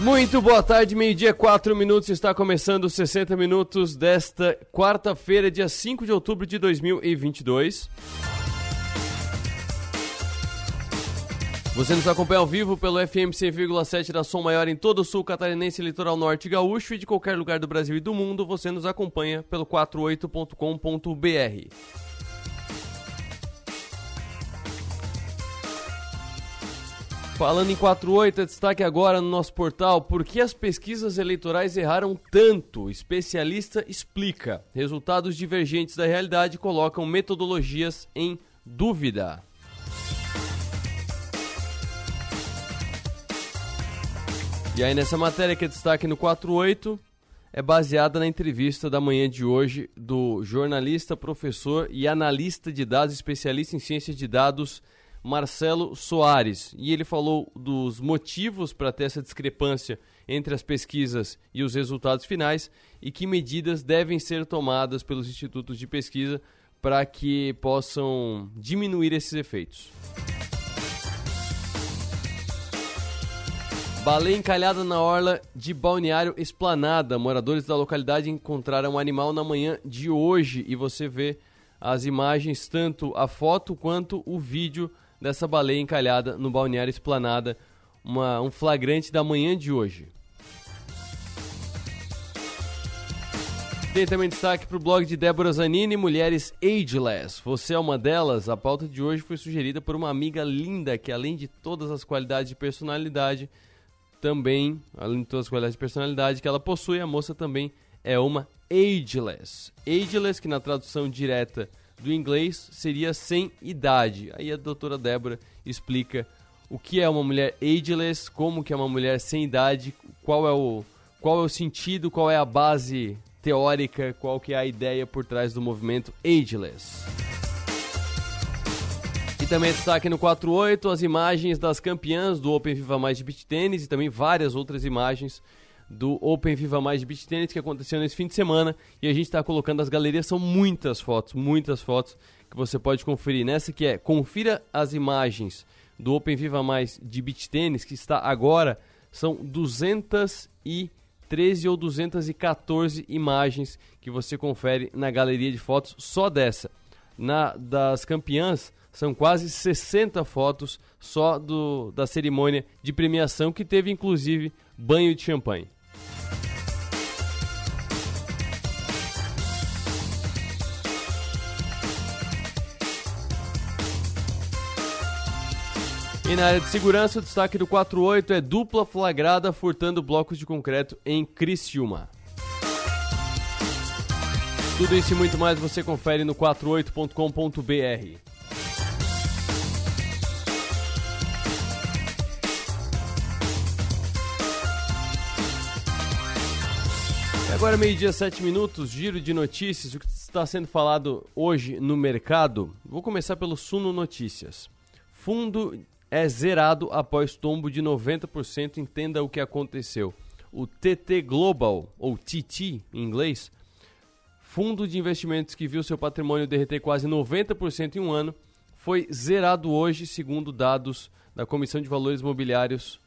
Muito boa tarde, meio-dia, 4 minutos. Está começando os 60 minutos desta quarta-feira, dia 5 de outubro de 2022. Você nos acompanha ao vivo pelo FM 100,7 da Som Maior em todo o sul catarinense, litoral norte gaúcho e de qualquer lugar do Brasil e do mundo. Você nos acompanha pelo 48.com.br. Falando em 48, destaque agora no nosso portal por que as pesquisas eleitorais erraram tanto. Especialista explica. Resultados divergentes da realidade colocam metodologias em dúvida. E aí nessa matéria que é destaque no 48 é baseada na entrevista da manhã de hoje do jornalista, professor e analista de dados, especialista em ciências de dados Marcelo Soares. E ele falou dos motivos para ter essa discrepância entre as pesquisas e os resultados finais e que medidas devem ser tomadas pelos institutos de pesquisa para que possam diminuir esses efeitos. Baleia encalhada na orla de Balneário Esplanada. Moradores da localidade encontraram o um animal na manhã de hoje e você vê as imagens, tanto a foto quanto o vídeo dessa baleia encalhada no balneário Esplanada, uma, um flagrante da manhã de hoje. Tem também destaque para o blog de Débora Zanini, Mulheres Ageless. Você é uma delas? A pauta de hoje foi sugerida por uma amiga linda que, além de todas as qualidades de personalidade, também, além de todas as qualidades de personalidade que ela possui, a moça também é uma ageless. Ageless, que na tradução direta do inglês seria sem idade. Aí a doutora Débora explica o que é uma mulher ageless, como que é uma mulher sem idade, qual é o, qual é o sentido, qual é a base teórica, qual que é a ideia por trás do movimento ageless. E também destaque no 48 as imagens das campeãs do Open Viva Mais de Beach Tennis e também várias outras imagens do Open Viva Mais de Beach Tennis que aconteceu nesse fim de semana e a gente está colocando as galerias, são muitas fotos, muitas fotos que você pode conferir. Nessa que é, confira as imagens do Open Viva Mais de Beach Tennis que está agora, são 213 ou 214 imagens que você confere na galeria de fotos só dessa. Na das campeãs são quase 60 fotos só do, da cerimônia de premiação que teve inclusive banho de champanhe. E na área de segurança, o destaque do 48 é dupla flagrada furtando blocos de concreto em Criciúma. Tudo isso e muito mais você confere no 48.com.br. Agora, meio-dia, sete minutos, giro de notícias, o que está sendo falado hoje no mercado. Vou começar pelo Suno Notícias. Fundo é zerado após tombo de 90%. Entenda o que aconteceu. O TT Global, ou TT em inglês, fundo de investimentos que viu seu patrimônio derreter quase 90% em um ano, foi zerado hoje, segundo dados da Comissão de Valores Imobiliários.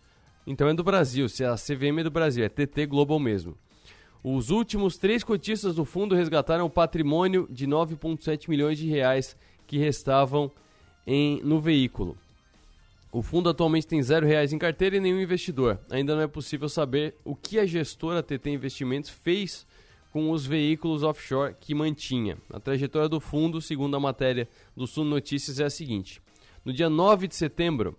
Então é do Brasil, se a CVM é do Brasil, é TT Global mesmo. Os últimos três cotistas do fundo resgataram o patrimônio de 9,7 milhões de reais que restavam em, no veículo. O fundo atualmente tem zero reais em carteira e nenhum investidor. Ainda não é possível saber o que a gestora TT Investimentos fez com os veículos offshore que mantinha. A trajetória do fundo, segundo a matéria do Sul Notícias, é a seguinte: no dia 9 de setembro,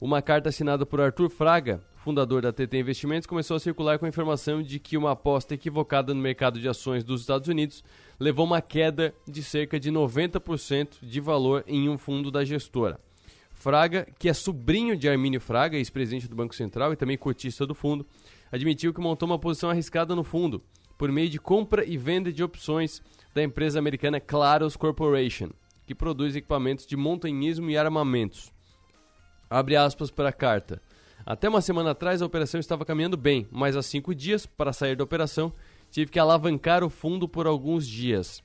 uma carta assinada por Arthur Fraga, fundador da TT Investimentos, começou a circular com a informação de que uma aposta equivocada no mercado de ações dos Estados Unidos levou uma queda de cerca de 90% de valor em um fundo da gestora. Fraga, que é sobrinho de Armínio Fraga, ex-presidente do Banco Central e também cotista do fundo, admitiu que montou uma posição arriscada no fundo por meio de compra e venda de opções da empresa americana Claros Corporation, que produz equipamentos de montanhismo e armamentos. Abre aspas para a carta. Até uma semana atrás a operação estava caminhando bem, mas há cinco dias, para sair da operação, tive que alavancar o fundo por alguns dias.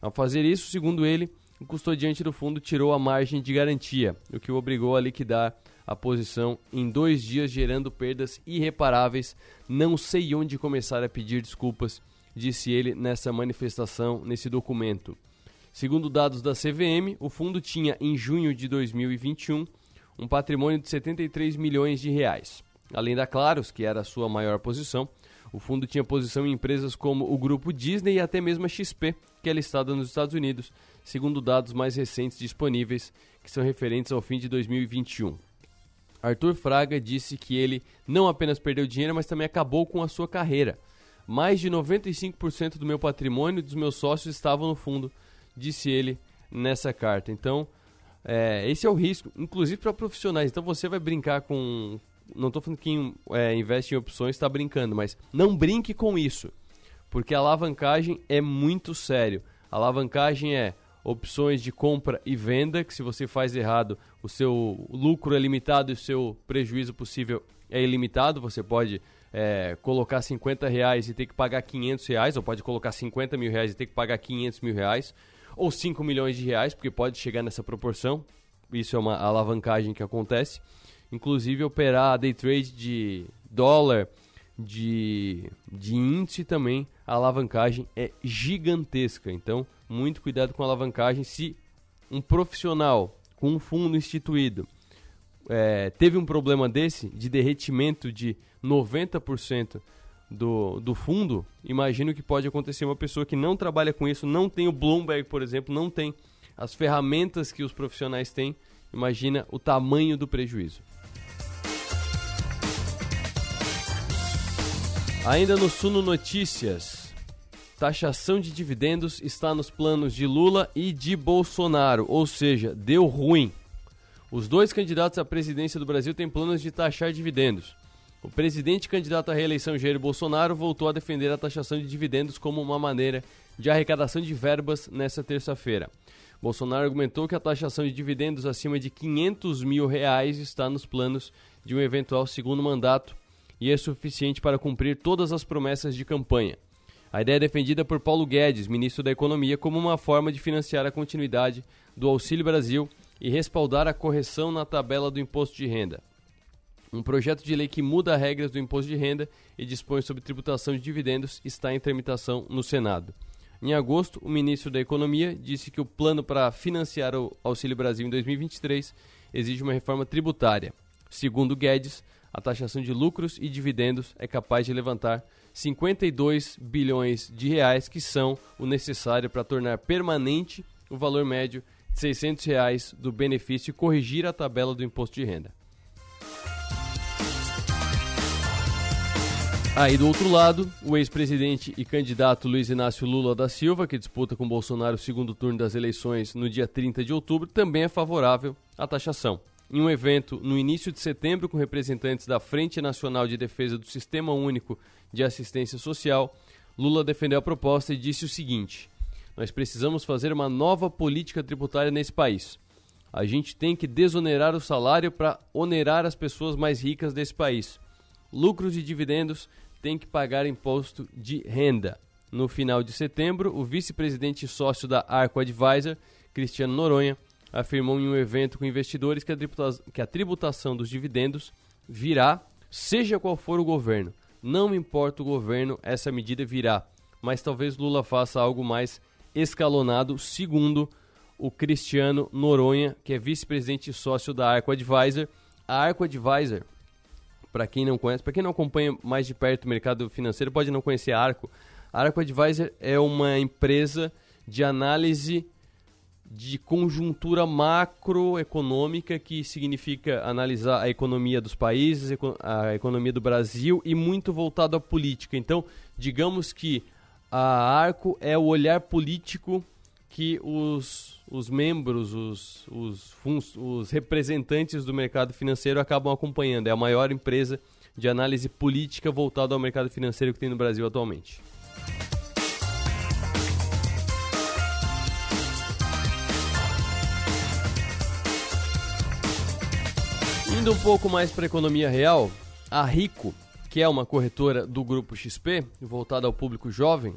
Ao fazer isso, segundo ele, o custodiante do fundo tirou a margem de garantia, o que o obrigou a liquidar a posição em dois dias, gerando perdas irreparáveis. Não sei onde começar a pedir desculpas, disse ele nessa manifestação, nesse documento. Segundo dados da CVM, o fundo tinha em junho de 2021 um patrimônio de 73 milhões de reais. Além da Claros, que era a sua maior posição, o fundo tinha posição em empresas como o grupo Disney e até mesmo a XP, que é listada nos Estados Unidos, segundo dados mais recentes disponíveis, que são referentes ao fim de 2021. Arthur Fraga disse que ele não apenas perdeu dinheiro, mas também acabou com a sua carreira. Mais de 95% do meu patrimônio e dos meus sócios estavam no fundo, disse ele nessa carta. Então, é, esse é o risco, inclusive para profissionais. Então, você vai brincar com. Não estou falando que quem é, investe em opções está brincando, mas não brinque com isso, porque a alavancagem é muito sério. A alavancagem é opções de compra e venda, que se você faz errado, o seu lucro é limitado e o seu prejuízo possível é ilimitado. Você pode é, colocar 50 reais e ter que pagar 500 reais, ou pode colocar 50 mil reais e ter que pagar 500 mil reais, ou 5 milhões de reais, porque pode chegar nessa proporção. Isso é uma alavancagem que acontece. Inclusive operar day trade de dólar, de, de índice também, a alavancagem é gigantesca. Então, muito cuidado com a alavancagem. Se um profissional com um fundo instituído é, teve um problema desse, de derretimento de 90% do, do fundo, imagino que pode acontecer uma pessoa que não trabalha com isso, não tem o Bloomberg, por exemplo, não tem as ferramentas que os profissionais têm, imagina o tamanho do prejuízo. Ainda no Suno Notícias, taxação de dividendos está nos planos de Lula e de Bolsonaro, ou seja, deu ruim. Os dois candidatos à presidência do Brasil têm planos de taxar dividendos. O presidente candidato à reeleição Jair Bolsonaro voltou a defender a taxação de dividendos como uma maneira de arrecadação de verbas nesta terça-feira. Bolsonaro argumentou que a taxação de dividendos acima de 500 mil reais está nos planos de um eventual segundo mandato e é suficiente para cumprir todas as promessas de campanha. A ideia é defendida por Paulo Guedes, ministro da Economia, como uma forma de financiar a continuidade do Auxílio Brasil e respaldar a correção na tabela do imposto de renda. Um projeto de lei que muda as regras do imposto de renda e dispõe sobre tributação de dividendos está em tramitação no Senado. Em agosto, o ministro da Economia disse que o plano para financiar o Auxílio Brasil em 2023 exige uma reforma tributária. Segundo Guedes, a taxação de lucros e dividendos é capaz de levantar 52 bilhões de reais, que são o necessário para tornar permanente o valor médio de 600 reais do benefício e corrigir a tabela do imposto de renda. Aí do outro lado, o ex-presidente e candidato Luiz Inácio Lula da Silva, que disputa com Bolsonaro o segundo turno das eleições no dia 30 de outubro, também é favorável à taxação. Em um evento no início de setembro com representantes da Frente Nacional de Defesa do Sistema Único de Assistência Social, Lula defendeu a proposta e disse o seguinte: Nós precisamos fazer uma nova política tributária nesse país. A gente tem que desonerar o salário para onerar as pessoas mais ricas desse país. Lucros e dividendos têm que pagar imposto de renda. No final de setembro, o vice-presidente sócio da Arco Advisor, Cristiano Noronha, afirmou em um evento com investidores que a, que a tributação dos dividendos virá, seja qual for o governo. Não importa o governo, essa medida virá. Mas talvez Lula faça algo mais escalonado, segundo o Cristiano Noronha, que é vice-presidente e sócio da Arco Advisor. A Arco Advisor, para quem não conhece, para quem não acompanha mais de perto o mercado financeiro, pode não conhecer a Arco. A Arco Advisor é uma empresa de análise de conjuntura macroeconômica, que significa analisar a economia dos países, a economia do Brasil e muito voltado à política. Então, digamos que a ARCO é o olhar político que os, os membros, os, os, os representantes do mercado financeiro acabam acompanhando. É a maior empresa de análise política voltada ao mercado financeiro que tem no Brasil atualmente. Indo um pouco mais para a economia real, a Rico, que é uma corretora do grupo XP, voltada ao público jovem,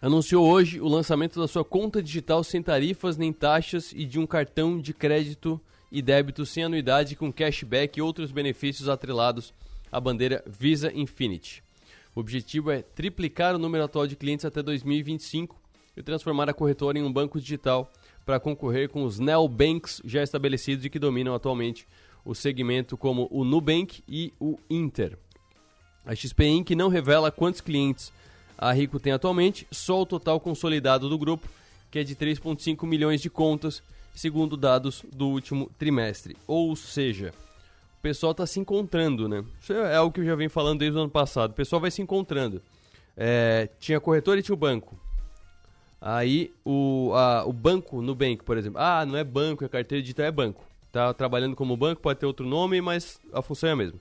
anunciou hoje o lançamento da sua conta digital sem tarifas nem taxas e de um cartão de crédito e débitos sem anuidade com cashback e outros benefícios atrelados à bandeira Visa Infinity. O objetivo é triplicar o número atual de clientes até 2025 e transformar a corretora em um banco digital para concorrer com os neobanks já estabelecidos e que dominam atualmente o segmento como o Nubank e o Inter. A XP Inc. não revela quantos clientes a Rico tem atualmente, só o total consolidado do grupo, que é de 3,5 milhões de contas, segundo dados do último trimestre. Ou seja, o pessoal está se encontrando, né? Isso é algo que eu já venho falando desde o ano passado. O pessoal vai se encontrando. É, tinha corretora e tinha o banco. Aí o, a, o banco, Nubank, por exemplo. Ah, não é banco, é carteira digital, é banco. Tá trabalhando como banco, pode ter outro nome, mas a função é a mesma.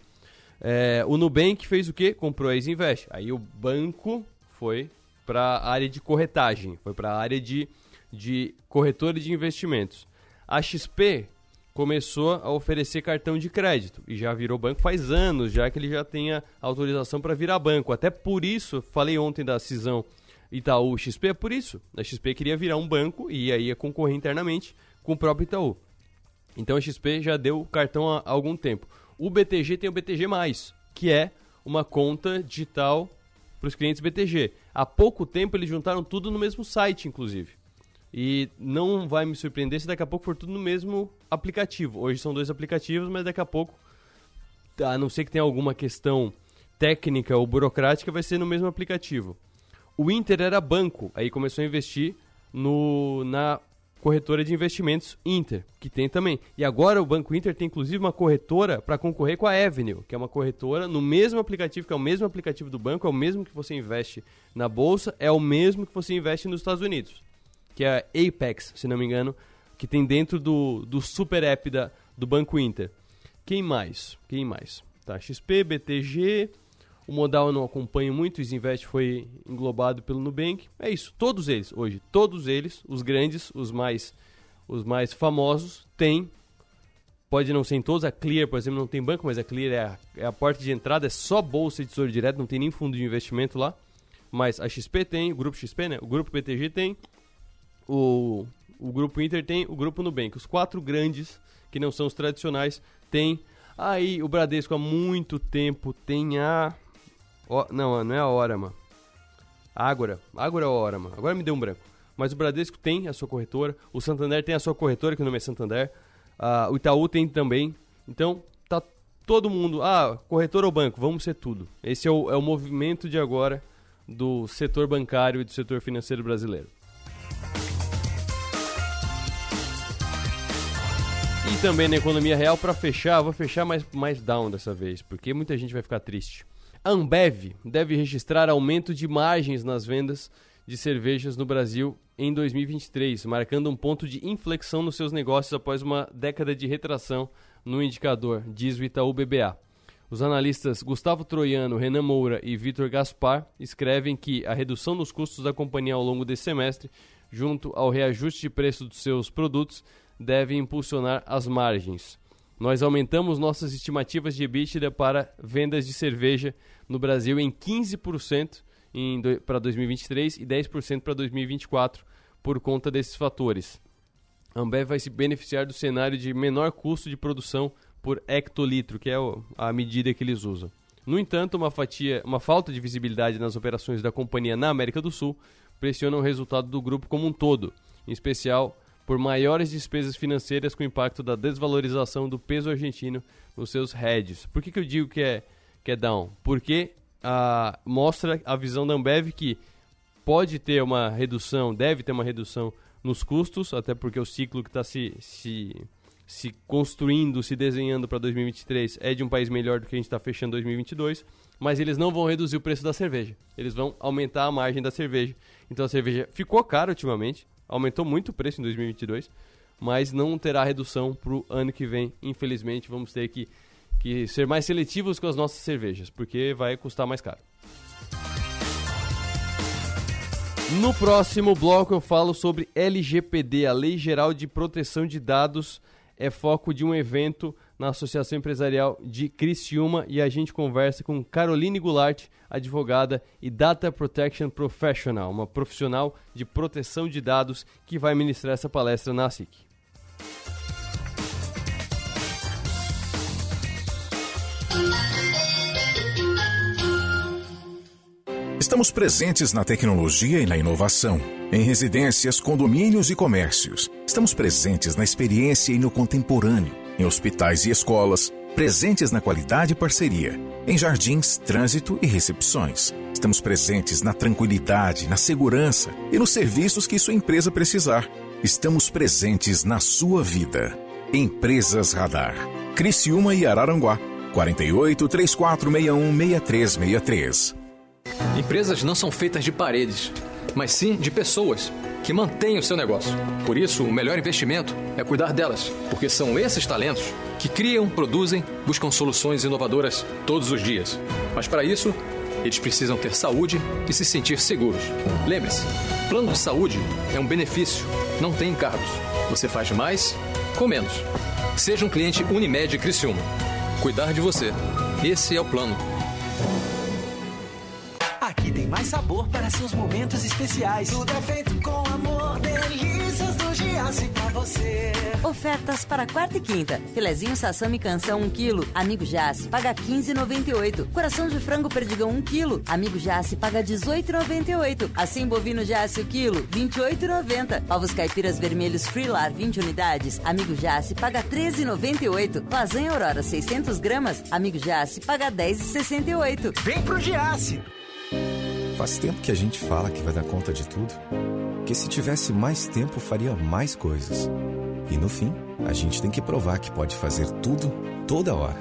É, o Nubank fez o quê? Comprou a Exinvest. Aí o banco foi para a área de corretagem, foi para a área de, de corretora de investimentos. A XP começou a oferecer cartão de crédito e já virou banco faz anos, já que ele já tem a autorização para virar banco. Até por isso, falei ontem da cisão Itaú XP é por isso. A XP queria virar um banco e aí ia concorrer internamente com o próprio Itaú. Então a XP já deu o cartão há algum tempo. O BTG tem o BTG, que é uma conta digital para os clientes BTG. Há pouco tempo eles juntaram tudo no mesmo site, inclusive. E não vai me surpreender se daqui a pouco for tudo no mesmo aplicativo. Hoje são dois aplicativos, mas daqui a pouco, a não ser que tenha alguma questão técnica ou burocrática, vai ser no mesmo aplicativo. O Inter era banco, aí começou a investir no, na corretora de investimentos Inter, que tem também. E agora o Banco Inter tem inclusive uma corretora para concorrer com a Avenue, que é uma corretora no mesmo aplicativo, que é o mesmo aplicativo do banco, é o mesmo que você investe na bolsa, é o mesmo que você investe nos Estados Unidos, que é a Apex, se não me engano, que tem dentro do, do super app da, do Banco Inter. Quem mais? Quem mais? Tá, XP, BTG, o Modal eu não acompanho muito, o Isinvest foi englobado pelo Nubank. É isso, todos eles hoje, todos eles, os grandes, os mais os mais famosos, têm pode não ser em todos, a Clear, por exemplo, não tem banco, mas a Clear é a, é a porta de entrada, é só bolsa de tesouro direto, não tem nem fundo de investimento lá. Mas a XP tem, o grupo XP, né? O grupo BTG tem, o, o grupo Inter tem, o grupo Nubank. Os quatro grandes, que não são os tradicionais, tem. Aí o Bradesco há muito tempo tem a O, não, não é a Orama. Ágora. Ágora é a Orama. Agora me deu um branco. Mas o Bradesco tem a sua corretora. O Santander tem a sua corretora, que o nome é Santander. Uh, o Itaú tem também. Então, tá todo mundo. Ah, corretora ou banco? Vamos ser tudo. Esse é o, é o movimento de agora do setor bancário e do setor financeiro brasileiro. E também na economia real, para fechar, vou fechar mais, mais down dessa vez, porque muita gente vai ficar triste. A Ambev deve registrar aumento de margens nas vendas de cervejas no Brasil em 2023, marcando um ponto de inflexão nos seus negócios após uma década de retração no indicador, diz o Itaú BBA. Os analistas Gustavo Troiano, Renan Moura e Vitor Gaspar escrevem que a redução nos custos da companhia ao longo desse semestre, junto ao reajuste de preço dos seus produtos, deve impulsionar as margens. Nós aumentamos nossas estimativas de EBITDA para vendas de cerveja no Brasil em 15% para 2023 e 10% para 2024 por conta desses fatores. A Ambev vai se beneficiar do cenário de menor custo de produção por hectolitro, que é a medida que eles usam. No entanto, uma, fatia, uma falta de visibilidade nas operações da companhia na América do Sul pressiona o resultado do grupo como um todo, em especial por maiores despesas financeiras com impacto da desvalorização do peso argentino nos seus hedges. Por que, que eu digo que é, que é down? Porque ah, mostra a visão da Ambev que pode ter uma redução, deve ter uma redução nos custos, até porque o ciclo que está se, se, se construindo, se desenhando para 2023 é de um país melhor do que a gente está fechando 2022, mas eles não vão reduzir o preço da cerveja, eles vão aumentar a margem da cerveja. Então a cerveja ficou cara ultimamente, aumentou muito o preço em 2022, mas não terá redução para o ano que vem. Infelizmente, vamos ter que, que ser mais seletivos com as nossas cervejas, porque vai custar mais caro. No próximo bloco eu falo sobre LGPD, a Lei Geral de Proteção de Dados, é foco de um evento na Associação Empresarial de Criciúma e a gente conversa com Caroline Goulart, advogada e Data Protection Professional, uma profissional de proteção de dados que vai ministrar essa palestra na SIC. Estamos presentes na tecnologia e na inovação, em residências, condomínios e comércios. Estamos presentes na experiência e no contemporâneo em hospitais e escolas, presentes na qualidade e parceria, em jardins, trânsito e recepções. Estamos presentes na tranquilidade, na segurança e nos serviços que sua empresa precisar. Estamos presentes na sua vida. Empresas Radar. Criciúma e Araranguá. 48 3461 6363. Empresas não são feitas de paredes, mas sim de pessoas que mantêm o seu negócio. Por isso, o melhor investimento é cuidar delas, porque são esses talentos que criam, produzem, buscam soluções inovadoras todos os dias. Mas para isso, eles precisam ter saúde e se sentir seguros. Lembre-se, plano de saúde é um benefício, não tem encargos. Você faz mais com menos. Seja um cliente Unimed Criciúma. Cuidar de você. Esse é o plano. Mais sabor para seus momentos especiais. Tudo é feito com amor, delícias do Giasse pra você. Ofertas para quarta e quinta. Filezinho Sassami Canção 1 kg. Amigo Jace paga 15,98. Coração de frango perdigão 1 kg. Amigo Jace paga 18,98. Assim bovino Jace o quilo 28,90. Ovos caipiras vermelhos Freelar 20 unidades. Amigo Jace paga 13,98. Lasanha Aurora 600 gramas. Amigo Jace paga 10,68. Vem pro Giasse. Faz tempo que a gente fala que vai dar conta de tudo. Que se tivesse mais tempo, faria mais coisas. E no fim, a gente tem que provar que pode fazer tudo, toda hora.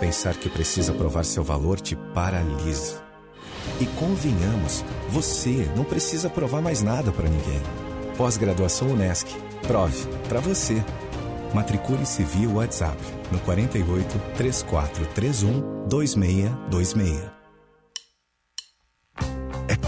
Pensar que precisa provar seu valor te paralisa. E convenhamos, você não precisa provar mais nada para ninguém. Pós-graduação Unesc. Prove para você. Matricule-se via WhatsApp no 48 3431 2626.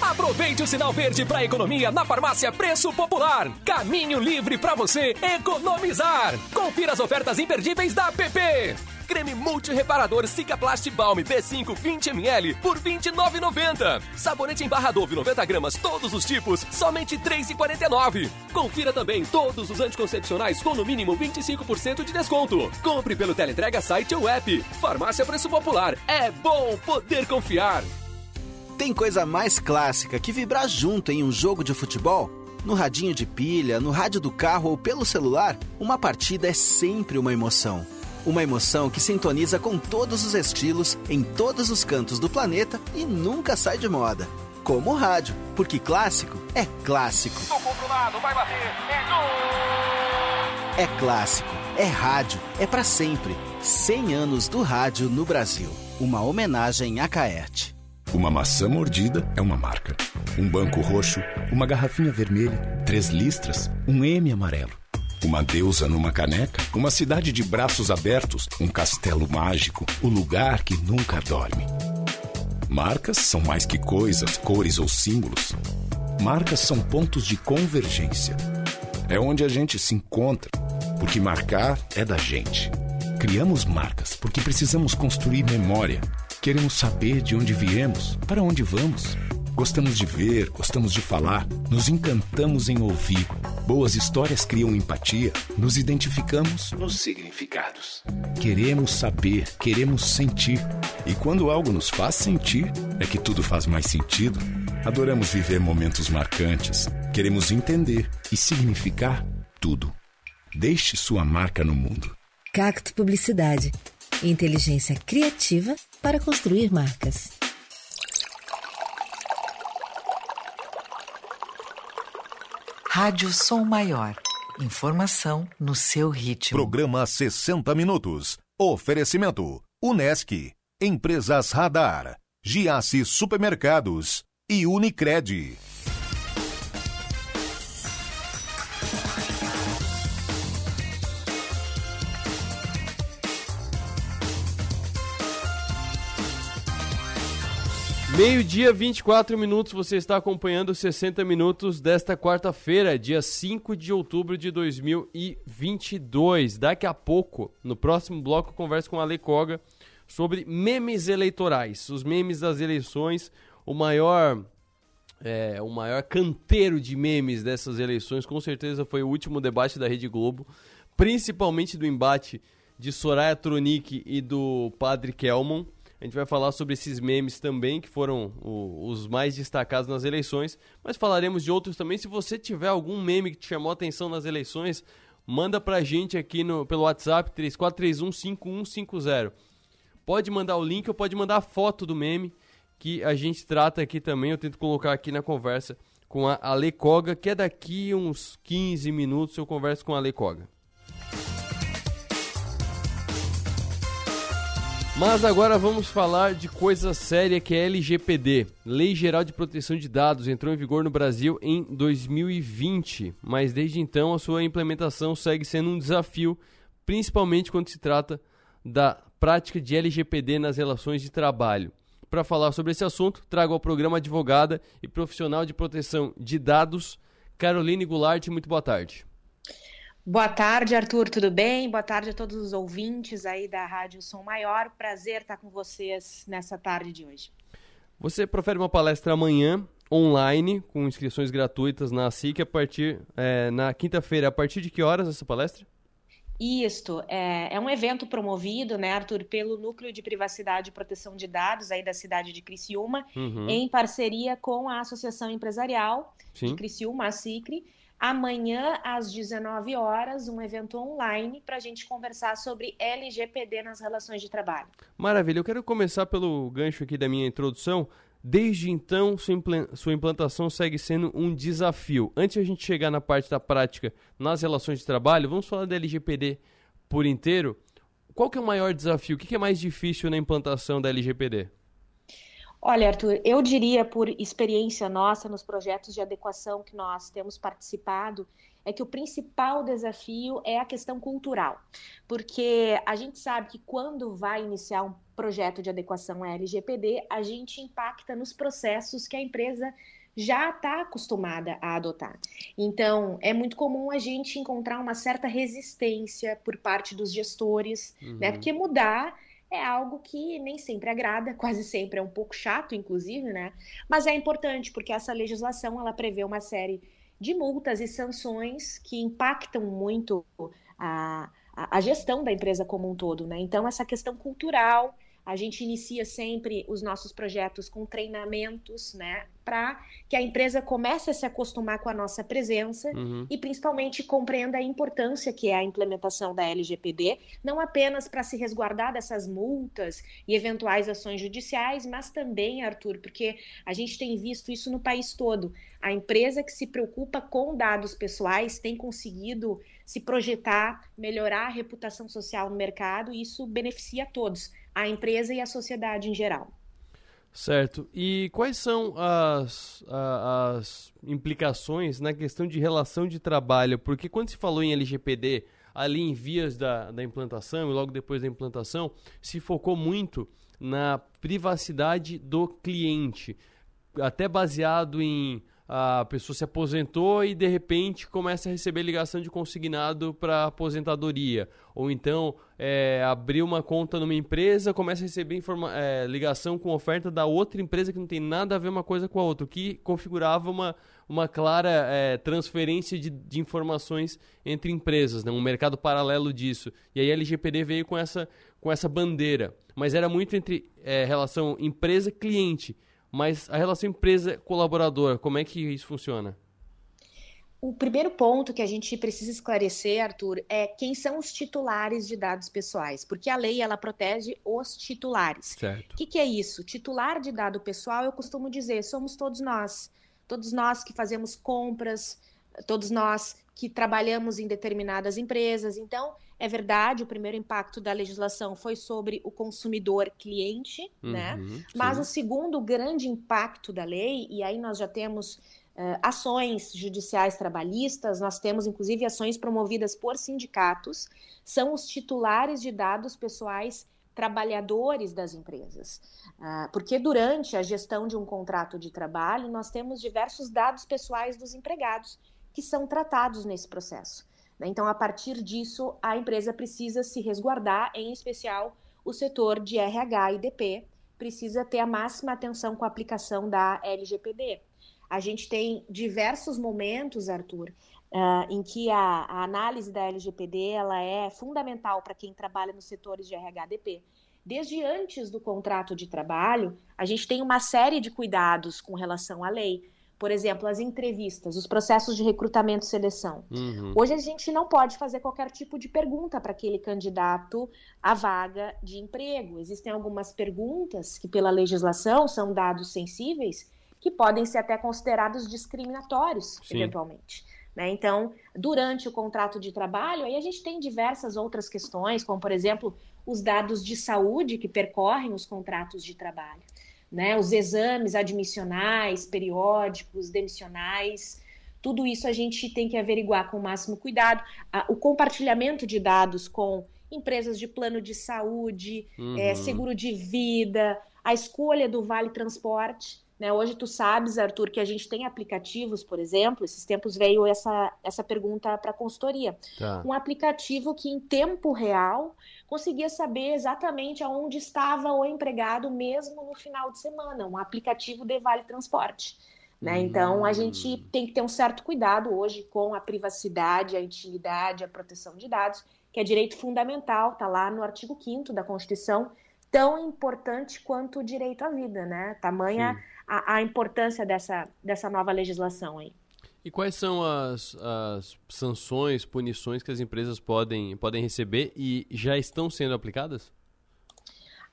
Aproveite o sinal verde para economia na farmácia Preço Popular. Caminho livre para você economizar. Confira as ofertas imperdíveis da PP. Creme multireparador Cicaplast Balm B5 20ml por R$ 29,90. Sabonete em barra Dove 90 gramas, todos os tipos, somente R$ 3,49. Confira também todos os anticoncepcionais com no mínimo 25% de desconto. Compre pelo teleentrega site ou app. Farmácia Preço Popular. É bom poder confiar. Tem coisa mais clássica que vibrar junto em um jogo de futebol? No radinho de pilha, no rádio do carro ou pelo celular, uma partida é sempre uma emoção. Uma emoção que sintoniza com todos os estilos, em todos os cantos do planeta e nunca sai de moda. Como o rádio, porque clássico é clássico. Lado, vai bater, é gol! É clássico, é rádio, é para sempre. 100 anos do rádio no Brasil. Uma homenagem a Caerte. Uma maçã mordida é uma marca. Um banco roxo, uma garrafinha vermelha, três listras, um M amarelo. Uma deusa numa caneca, uma cidade de braços abertos, um castelo mágico, o lugar que nunca dorme. Marcas são mais que coisas, cores ou símbolos. Marcas são pontos de convergência. É onde a gente se encontra, porque marcar é da gente. Criamos marcas porque precisamos construir memória. Queremos saber de onde viemos, para onde vamos. Gostamos de ver, gostamos de falar, nos encantamos em ouvir. Boas histórias criam empatia, nos identificamos nos significados. Queremos saber, queremos sentir. E quando algo nos faz sentir, é que tudo faz mais sentido. Adoramos viver momentos marcantes. Queremos entender e significar tudo. Deixe sua marca no mundo. Cacto Publicidade. Inteligência criativa para construir marcas. Rádio Som Maior. Informação no seu ritmo. Programa 60 Minutos. Oferecimento: Unesc, Empresas Radar, Giasse Supermercados e Unicred. Meio-dia, 24 minutos, você está acompanhando 60 minutos desta quarta-feira, dia 5 de outubro de 2022. Daqui a pouco, no próximo bloco, eu converso com a Ale Koga sobre memes eleitorais. Os memes das eleições, o maior é, o maior canteiro de memes dessas eleições, com certeza foi o último debate da Rede Globo, principalmente do embate de Soraya Tronic e do Padre Kelmon. A gente vai falar sobre esses memes também, que foram o, os mais destacados nas eleições, mas falaremos de outros também. Se você tiver algum meme que te chamou a atenção nas eleições, manda pra gente aqui no, pelo WhatsApp 34315150. Pode mandar o link ou pode mandar a foto do meme que a gente trata aqui também. Eu tento colocar aqui na conversa com a Ale Koga, que é daqui uns 15 minutos eu converso com a Ale Koga. Mas agora vamos falar de coisa séria que é LGPD, Lei Geral de Proteção de Dados, entrou em vigor no Brasil em 2020, mas desde então a sua implementação segue sendo um desafio, principalmente quando se trata da prática de LGPD nas relações de trabalho. Para falar sobre esse assunto, trago ao programa advogada e profissional de proteção de dados, Caroline Goulart. Muito boa tarde. Boa tarde, Arthur, tudo bem? Boa tarde a todos os ouvintes aí da Rádio Som Maior. Prazer estar com vocês nessa tarde de hoje. Você profere uma palestra amanhã, online, com inscrições gratuitas na SIC, a partir, é, na quinta-feira. A partir de que horas essa palestra? Isto, é, é, um evento promovido, né, Arthur, pelo Núcleo de Privacidade e Proteção de Dados aí da cidade de Criciúma, uhum. em parceria com a Associação Empresarial Sim. de Criciúma, a CICRE, Amanhã, às 19 horas, um evento online para a gente conversar sobre LGPD nas relações de trabalho. Maravilha. Eu quero começar pelo gancho aqui da minha introdução. Desde então, sua implantação segue sendo um desafio. Antes de a gente chegar na parte da prática nas relações de trabalho, vamos falar da LGPD por inteiro. Qual que é o maior desafio? O que é mais difícil na implantação da LGPD? Olha, Arthur, eu diria por experiência nossa nos projetos de adequação que nós temos participado, é que o principal desafio é a questão cultural, porque a gente sabe que quando vai iniciar um projeto de adequação à LGPD, a gente impacta nos processos que a empresa já está acostumada a adotar. Então, é muito comum a gente encontrar uma certa resistência por parte dos gestores, né? uhum. né? Porque mudar é algo que nem sempre agrada, quase sempre é um pouco chato, inclusive, né? Mas é importante porque essa legislação ela prevê uma série de multas e sanções que impactam muito a, a, gestão da empresa como um todo, né? Então essa questão cultural a gente inicia sempre os nossos projetos com treinamentos, né, para que a empresa comece a se acostumar com a nossa presença uhum. e principalmente compreenda a importância que é a implementação da LGPD, não apenas para se resguardar dessas multas e eventuais ações judiciais, mas também, Arthur, porque a gente tem visto isso no país todo. A empresa que se preocupa com dados pessoais tem conseguido se projetar, melhorar a reputação social no mercado e isso beneficia a todos a empresa e a sociedade em geral. Certo. E quais são as, as implicações na questão de relação de trabalho? Porque quando se falou em LGPD, ali em vias da, da implantação e logo depois da implantação, se focou muito na privacidade do cliente, até baseado em a pessoa se aposentou e de repente começa a receber ligação de consignado para aposentadoria. Ou então é, abriu uma conta numa empresa, começa a receber é, ligação com oferta da outra empresa que não tem nada a ver uma coisa com a outra, o que configurava uma, uma clara é, transferência de, de, informações entre empresas, né? um mercado paralelo disso. E aí a LGPD veio com essa, com essa bandeira. Mas era muito entre é, relação empresa-cliente. Mas a relação empresa-colaborador, como é que isso funciona? O primeiro ponto que a gente precisa esclarecer, Arthur, é quem são os titulares de dados pessoais, porque a lei ela protege os titulares. Certo. O que, que é isso? Titular de dado pessoal, eu costumo dizer, somos todos nós, todos nós que fazemos compras, todos nós que trabalhamos em determinadas empresas. Então, é verdade, o primeiro impacto da legislação foi sobre o consumidor cliente, né? uhum, né? Mas sim. o segundo grande impacto da lei, e aí nós já temos uh, ações judiciais trabalhistas, nós temos inclusive ações promovidas por sindicatos, são os titulares de dados pessoais trabalhadores das empresas. Ah, porque durante a gestão de um contrato de trabalho, nós temos diversos dados pessoais dos empregados que são tratados nesse processo. Né? Então, a partir disso, a empresa precisa se resguardar, em especial o setor de RH e DP, precisa ter a máxima atenção com a aplicação da LGPD. A gente tem diversos momentos, Arthur, uh, em que a, a, análise da LGPD ela é fundamental para quem trabalha nos setores de RHDP. Desde antes do contrato de trabalho, a gente tem uma série de cuidados com relação à lei. Por exemplo, as entrevistas, os processos de recrutamento e seleção. Uhum. Hoje a gente não pode fazer qualquer tipo de pergunta para aquele candidato à vaga de emprego. Existem algumas perguntas que, pela legislação, são dados sensíveis que podem ser até considerados discriminatórios, Sim. eventualmente. Né? Então, durante o contrato de trabalho, aí a gente tem diversas outras questões, como, por exemplo, os dados de saúde que percorrem os contratos de trabalho, né? os exames admissionais, periódicos, demissionais. Tudo isso a gente tem que averiguar com o máximo cuidado. O compartilhamento de dados com empresas de plano de saúde, uhum. é, seguro de vida, a escolha do Vale Transporte. Né? Hoje tu sabes, Arthur, que a gente tem aplicativos, por exemplo, esses tempos veio essa, essa pergunta para a consultoria. Tá. Um aplicativo que em tempo real conseguia saber exatamente aonde estava o empregado mesmo no final de semana, um aplicativo de Vale Transporte. Né? Então a gente hum. tem que ter um certo cuidado hoje com a privacidade, a intimidade, a proteção de dados, que é direito fundamental, está lá no artigo 5 da Constituição, tão importante quanto o direito à vida, né? Tamanha a, a importância dessa, dessa nova legislação aí. E quais são as, as sanções, punições que as empresas podem, podem receber e já estão sendo aplicadas?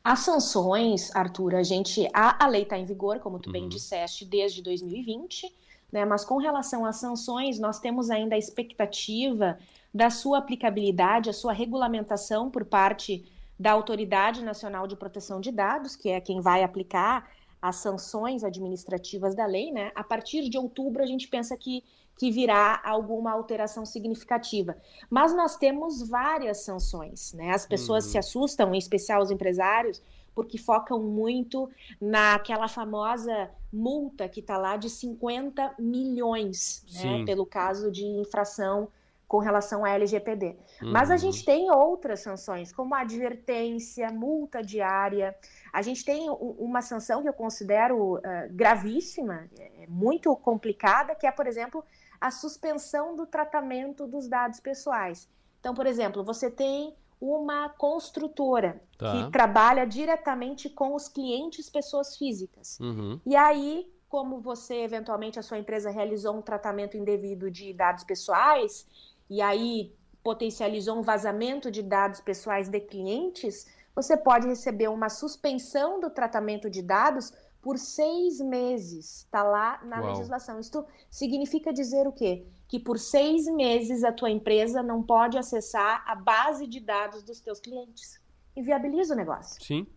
As sanções, Arthur, a gente. A, a lei está em vigor, como tu uhum. bem disseste, desde 2020, né? Mas com relação às sanções, nós temos ainda a expectativa da sua aplicabilidade, a sua regulamentação por parte da Autoridade Nacional de Proteção de Dados, que é quem vai aplicar as sanções administrativas da lei, né? A partir de outubro a gente pensa que, que virá alguma alteração significativa. Mas nós temos várias sanções, né? As pessoas uhum. se assustam, em especial os empresários, porque focam muito naquela famosa multa que está lá de 50 milhões, né? Pelo caso de infração com relação à LGPD. Uhum. Mas a uhum. gente tem outras sanções, como advertência, multa diária. A gente tem uma sanção que eu considero uh, gravíssima, é, é muito complicada, que é, por exemplo, a suspensão do tratamento dos dados pessoais. Então, por exemplo, você tem uma construtora tá. que trabalha diretamente com os clientes, pessoas físicas. Uhum. E aí, como você, eventualmente, a sua empresa realizou um tratamento indevido de dados pessoais, e aí potencializou um vazamento de dados pessoais de clientes, você pode receber uma suspensão do tratamento de dados por seis meses. Está lá na Uau. legislação. Isso significa dizer o quê? Que por seis meses a tua empresa não pode acessar a base de dados dos teus clientes. Inviabiliza o negócio. Sim.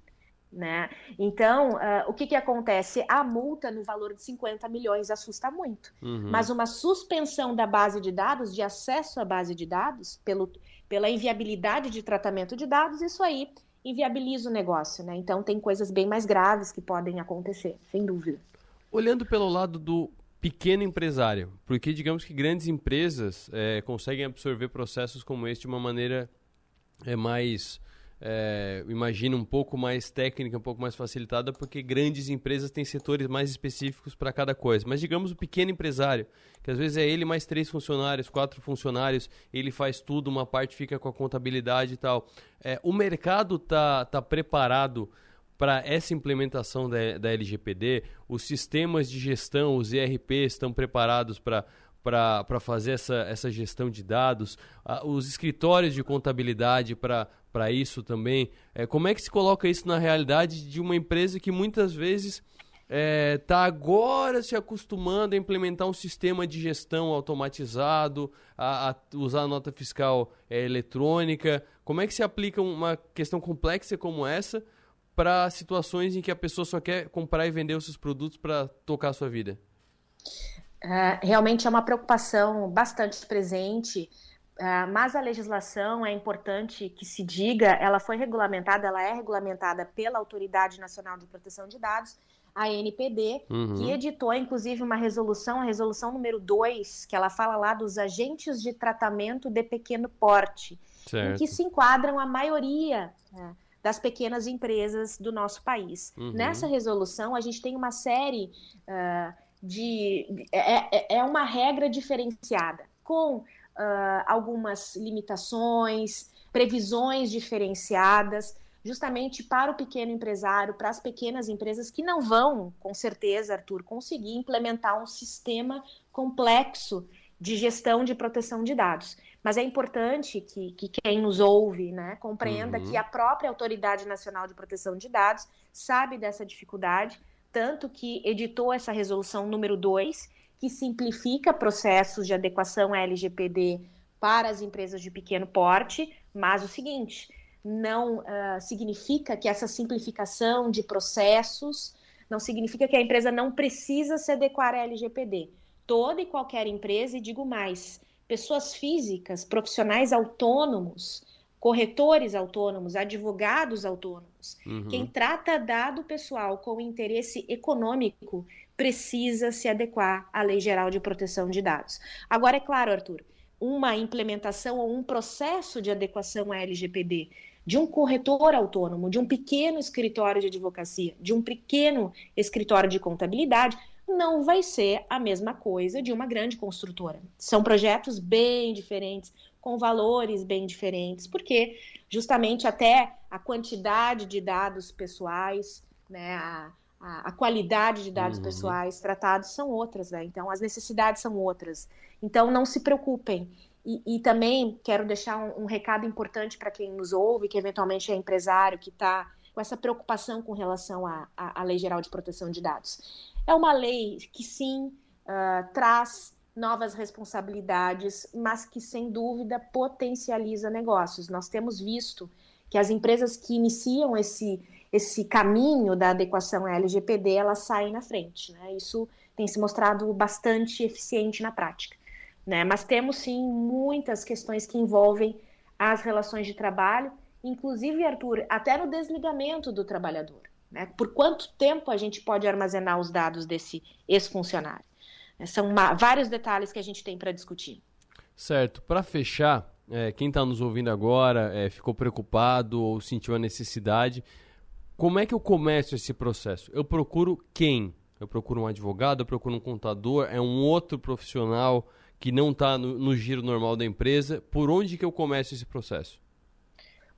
Né? Então, uh, o que, que acontece? A multa no valor de 50 milhões assusta muito, uhum. mas uma suspensão da base de dados, de acesso à base de dados, pelo, pela inviabilidade de tratamento de dados, isso aí inviabiliza o negócio. Né? Então, tem coisas bem mais graves que podem acontecer, sem dúvida. Olhando pelo lado do pequeno empresário, porque digamos que grandes empresas é, conseguem absorver processos como este de uma maneira é, mais é, imagina um pouco mais técnica, um pouco mais facilitada, porque grandes empresas têm setores mais específicos para cada coisa. Mas digamos o pequeno empresário, que às vezes é ele mais três funcionários, quatro funcionários, ele faz tudo, uma parte fica com a contabilidade e tal. É, o mercado tá, tá preparado para essa implementação da, da LGPD? Os sistemas de gestão, os ERPs estão preparados para para fazer essa, essa gestão de dados, os escritórios de contabilidade para isso também. É, como é que se coloca isso na realidade de uma empresa que muitas vezes está é, tá agora se acostumando a implementar um sistema de gestão automatizado, a, a usar a nota fiscal é, eletrônica? Como é que se aplica uma questão complexa como essa para situações em que a pessoa só quer comprar e vender os seus produtos para tocar a sua vida? Uh, realmente é uma preocupação bastante presente Uh, mas a legislação é importante que se diga, ela foi regulamentada, ela é regulamentada pela Autoridade Nacional de Proteção de Dados, a NPD, uhum. que editou inclusive uma resolução, a resolução número 2, que ela fala lá dos agentes de tratamento de pequeno porte, certo. em que se enquadram a maioria né, das pequenas empresas do nosso país. Uhum. Nessa resolução, a gente tem uma série uh, de. É, é, é uma regra diferenciada, com uh, algumas limitações, previsões diferenciadas, justamente para o pequeno empresário, para as pequenas empresas que não vão, com certeza, Arthur, conseguir implementar um sistema complexo de gestão de proteção de dados. Mas é importante que, que quem nos ouve né, compreenda uhum. que a própria Autoridade Nacional de Proteção de Dados sabe dessa dificuldade, tanto que editou essa resolução número 2, que simplifica processos de adequação à LGPD para as empresas de pequeno porte, mas o seguinte, não uh, significa que essa simplificação de processos não significa que a empresa não precisa se adequar à LGPD. Toda e qualquer empresa, e digo mais, pessoas físicas, profissionais autônomos, corretores autônomos, advogados autônomos. Uhum. Quem trata dado pessoal com interesse econômico precisa se adequar à Lei Geral de Proteção de Dados. Agora, é claro, Arthur, uma implementação ou um processo de adequação à LGPD de um corretor autônomo, de um pequeno escritório de advocacia, de um pequeno escritório de contabilidade, não vai ser a mesma coisa de uma grande construtora. São projetos bem diferentes, com valores bem diferentes, porque justamente até a quantidade de dados pessoais, né, a, a, a qualidade de dados uhum. pessoais tratados são outras, né? Então as necessidades são outras. Então não se preocupem. E, e também quero deixar um, um recado importante para quem nos ouve, que eventualmente é empresário, que está com essa preocupação com relação à Lei Geral de Proteção de Dados. É uma lei que sim uh, traz novas responsabilidades, mas que sem dúvida potencializa negócios. Nós temos visto que as empresas que iniciam esse, esse caminho da adequação à LGPD, elas saem na frente. Né? Isso tem se mostrado bastante eficiente na prática. Né? Mas temos sim muitas questões que envolvem as relações de trabalho, inclusive, Arthur, até no desligamento do trabalhador. Né? Por quanto tempo a gente pode armazenar os dados desse ex-funcionário? São uma, vários detalhes que a gente tem para discutir. Certo. Para fechar, é, quem está nos ouvindo agora é, ficou preocupado ou sentiu a necessidade, como é que eu começo esse processo? Eu procuro quem? Eu procuro um advogado, eu procuro um contador, é um outro profissional que não está no, no giro normal da empresa. Por onde que eu começo esse processo?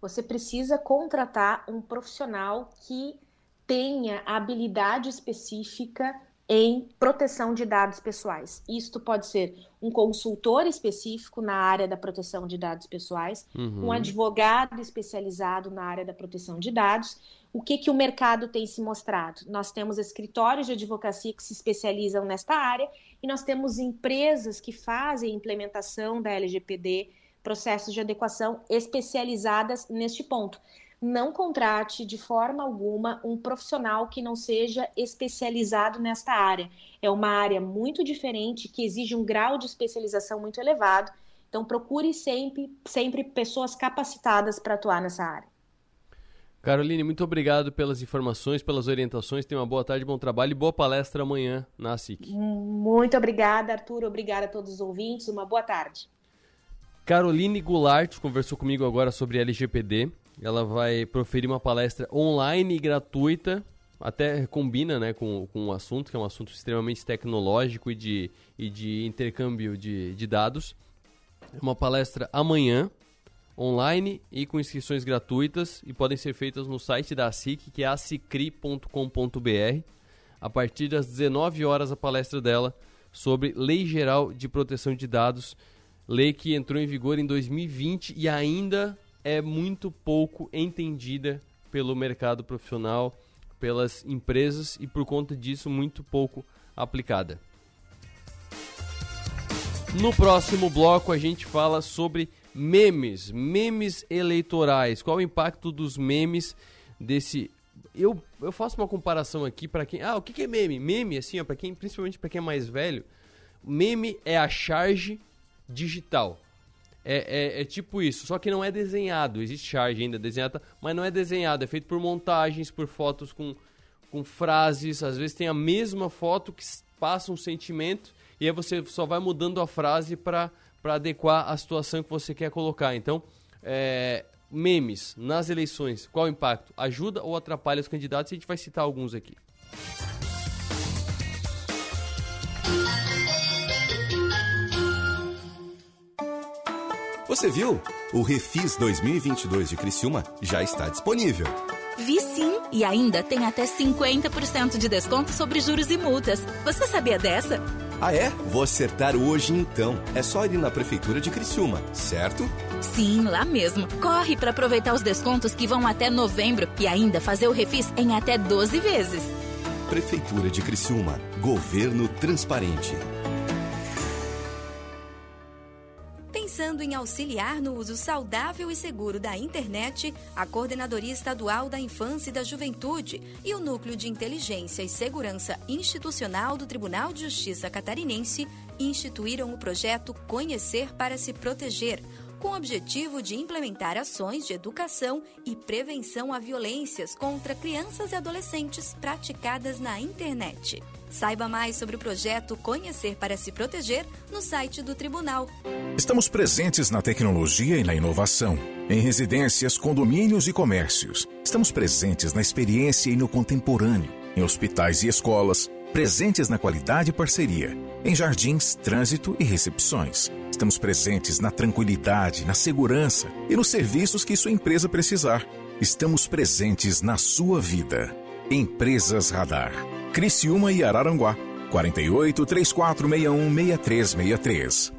Você precisa contratar um profissional que tenha a habilidade específica em proteção de dados pessoais. Isto pode ser um consultor específico na área da proteção de dados pessoais, uhum. um advogado especializado na área da proteção de dados. O que, que o mercado tem se mostrado? Nós temos escritórios de advocacia que se especializam nesta área e nós temos empresas que fazem implementação da LGPD, processos de adequação especializadas neste ponto não contrate de forma alguma um profissional que não seja especializado nesta área. É uma área muito diferente que exige um grau de especialização muito elevado. Então procure sempre, sempre pessoas capacitadas para atuar nessa área. Caroline, muito obrigado pelas informações, pelas orientações. Tenha uma boa tarde, bom trabalho e boa palestra amanhã na SIC. Muito obrigada, Arthur. Obrigada a todos os ouvintes. Uma boa tarde. Caroline Goulart conversou comigo agora sobre LGPD. Ela vai proferir uma palestra online e gratuita, até combina né, com, com o assunto, que é um assunto extremamente tecnológico e de, e de intercâmbio de, de dados. É uma palestra amanhã, online e com inscrições gratuitas e podem ser feitas no site da SIC, que é acicri.com.br. A partir das 19 horas a palestra dela sobre Lei Geral de Proteção de Dados, lei que entrou em vigor em 2020 e ainda é muito pouco entendida pelo mercado profissional, pelas empresas e por conta disso muito pouco aplicada. No próximo bloco a gente fala sobre memes, memes eleitorais. Qual o impacto dos memes desse eu, eu faço uma comparação aqui para quem. Ah, o que, que é meme? Meme, assim, para quem, principalmente para quem é mais velho, meme é a charge digital é, é, é, tipo isso, só que não é desenhado. Existe charge ainda desenhada, mas não é desenhado. É feito por montagens, por fotos com, com frases. Às vezes tem a mesma foto que passa um sentimento e aí você só vai mudando a frase para adequar a situação que você quer colocar. Então, é, memes nas eleições, qual o impacto? Ajuda ou atrapalha os candidatos? A gente vai citar alguns aqui. Você viu? O Refis 2022 de Criciúma já está disponível. Vi sim, e ainda tem até 50% de desconto sobre juros e multas. Você sabia dessa? Ah é? Vou acertar hoje então. É só ir na prefeitura de Criciúma, certo? Sim, lá mesmo. Corre para aproveitar os descontos que vão até novembro e ainda fazer o refis em até 12 vezes. Prefeitura de Criciúma. Governo transparente. Pensando em auxiliar no uso saudável e seguro da internet, a Coordenadoria Estadual da Infância e da Juventude e o Núcleo de Inteligência e Segurança Institucional do Tribunal de Justiça Catarinense instituíram o projeto Conhecer para se Proteger, com o objetivo de implementar ações de educação e prevenção a violências contra crianças e adolescentes praticadas na internet. Saiba mais sobre o projeto Conhecer para se Proteger no site do Tribunal. Estamos presentes na tecnologia e na inovação. Em residências, condomínios e comércios. Estamos presentes na experiência e no contemporâneo. Em hospitais e escolas. Presentes na qualidade e parceria. Em jardins, trânsito e recepções. Estamos presentes na tranquilidade, na segurança e nos serviços que sua empresa precisar. Estamos presentes na sua vida. Empresas Radar. Criciúma e Araranguá. 48 3461 6363.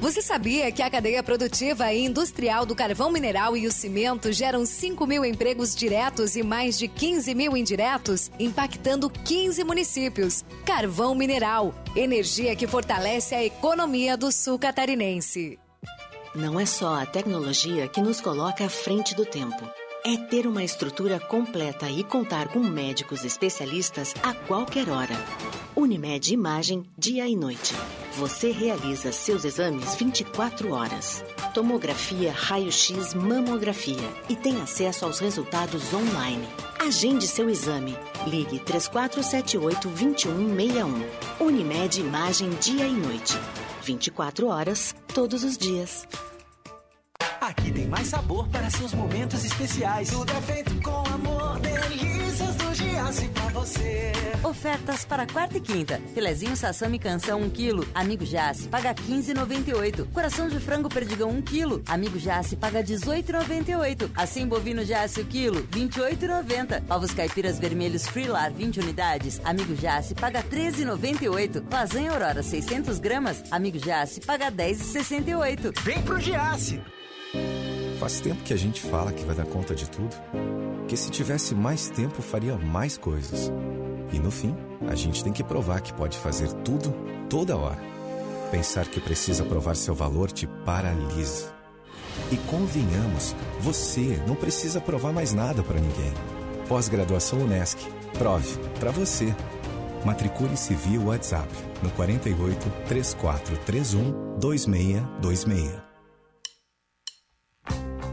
Você sabia que a cadeia produtiva e industrial do carvão mineral e o cimento geram 5 mil empregos diretos e mais de 15 mil indiretos, impactando 15 municípios? Carvão mineral, energia que fortalece a economia do sul catarinense. Não é só a tecnologia que nos coloca à frente do tempo é ter uma estrutura completa e contar com médicos especialistas a qualquer hora. Unimed Imagem, dia e noite. Você realiza seus exames 24 horas. Tomografia, raio-x, mamografia e tem acesso aos resultados online. Agende seu exame. Ligue 3478 2161. Unimed Imagem, dia e noite. 24 horas, todos os dias. Aqui tem mais sabor para seus momentos especiais. Tudo é feito com amor, delícias do Giasse pra você. Ofertas para quarta e quinta. Filezinho Sassami Canção 1 kg. Amigo Jace, paga 15,98. Coração de frango perdigão 1 kg. Amigo Jace, paga 18,98. Assim bovino Jace o quilo, 28,90. Ovos caipiras vermelhos Freelar 20 unidades. Amigo Jace, paga 13,98. Lasanha Aurora 600 gramas. Amigo Jace, paga 10,68. Vem pro Giasse. Faz tempo que a gente fala que vai dar conta de tudo. Que se tivesse mais tempo, faria mais coisas. E no fim, a gente tem que provar que pode fazer tudo, toda hora. Pensar que precisa provar seu valor te paralisa. E convenhamos, você não precisa provar mais nada para ninguém. Pós-graduação Unesc. Prove para você. Matricule-se via WhatsApp no 48 3431 2626.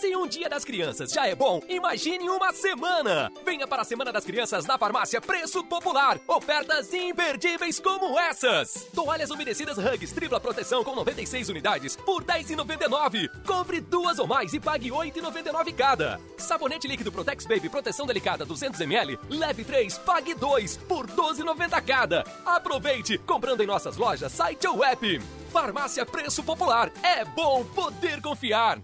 Se um dia das crianças já é bom, imagine uma semana! Venha para a Semana das Crianças na farmácia Preço Popular. Ofertas imperdíveis como essas. Toalhas umedecidas Hugs tripla proteção com 96 unidades por 10,99. Compre duas ou mais e pague 8,99 cada. Sabonete líquido Protex Baby proteção delicada 200ml, leve 3, pague 2 por 12,90 cada. Aproveite comprando em nossas lojas, site ou app. Farmácia Preço Popular. É bom poder confiar.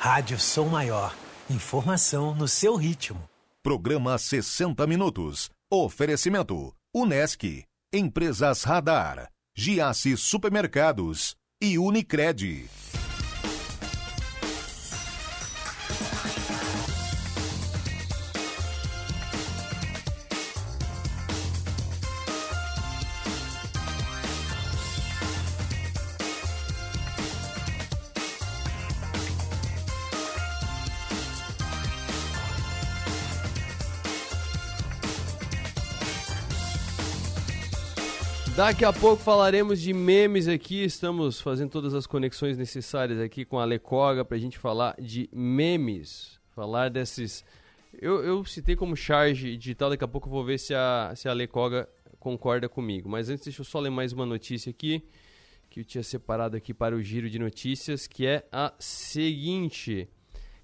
Rádio Som Maior. Informação no seu ritmo. Programa 60 Minutos. Oferecimento. Unesc. Empresas Radar. Giasse Supermercados e Unicred. Daqui a pouco falaremos de memes aqui. Estamos fazendo todas as conexões necessárias aqui com a Lecoga para a gente falar de memes. Falar desses. Eu, eu citei como charge digital, daqui a pouco eu vou ver se a, se a Lecoga concorda comigo. Mas antes, deixa eu só ler mais uma notícia aqui que eu tinha separado aqui para o giro de notícias, que é a seguinte.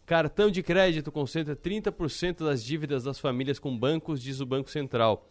Cartão de crédito concentra 30% das dívidas das famílias com bancos, diz o Banco Central.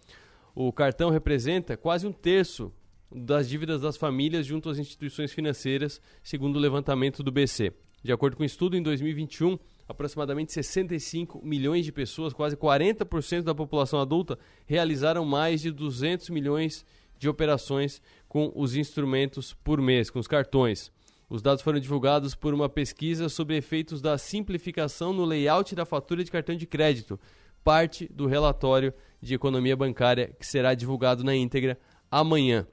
O cartão representa quase um terço das dívidas das famílias junto às instituições financeiras, segundo o levantamento do BC. De acordo com o um estudo, em 2021, aproximadamente 65 milhões de pessoas, quase 40% da população adulta, realizaram mais de 200 milhões de operações com os instrumentos por mês, com os cartões. Os dados foram divulgados por uma pesquisa sobre efeitos da simplificação no layout da fatura de cartão de crédito, parte do relatório de economia bancária que será divulgado na íntegra amanhã.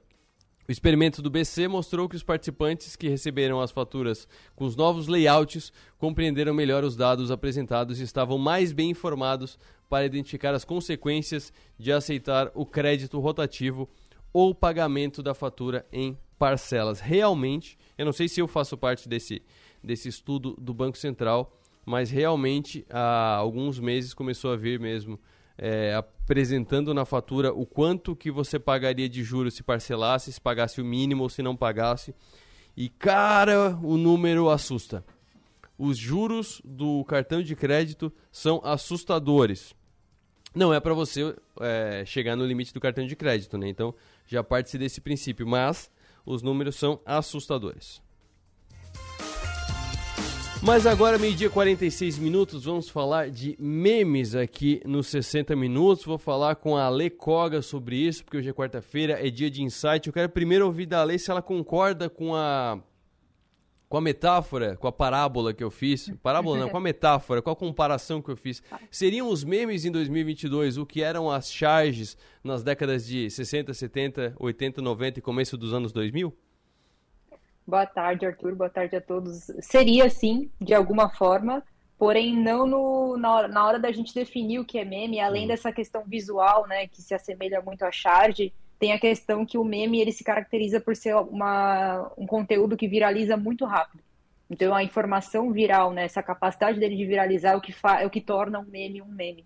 O experimento do BC mostrou que os participantes que receberam as faturas com os novos layouts compreenderam melhor os dados apresentados e estavam mais bem informados para identificar as consequências de aceitar o crédito rotativo ou pagamento da fatura em parcelas. Realmente, eu não sei se eu faço parte desse, desse estudo do Banco Central, mas realmente há alguns meses começou a vir mesmo é, apresentando na fatura o quanto que você pagaria de juros se parcelasse, se pagasse o mínimo ou se não pagasse. E cara, o número assusta. Os juros do cartão de crédito são assustadores. Não é para você é, chegar no limite do cartão de crédito, né? Então já parte desse princípio, mas os números são assustadores. Mas agora, meio-dia 46 minutos, vamos falar de memes aqui nos 60 minutos. Vou falar com a Ale Koga sobre isso, porque hoje é quarta-feira, é dia de insight. Eu quero primeiro ouvir da Ale se ela concorda com a com a metáfora, com a parábola que eu fiz. Parábola não, com a metáfora, com a comparação que eu fiz. Seriam os memes em 2022 o que eram as charges nas décadas de 60, 70, 80, 90 e começo dos anos 2000? Boa tarde, Arthur. Boa tarde a todos. Seria sim, de alguma forma, porém não no, na, hora, na hora da gente definir o que é meme, além dessa questão visual, né, que se assemelha muito à charge, tem a questão que o meme ele se caracteriza por ser uma, um conteúdo que viraliza muito rápido. Então a informação viral, né, essa capacidade dele de viralizar é o que, fa é o que torna um meme um meme.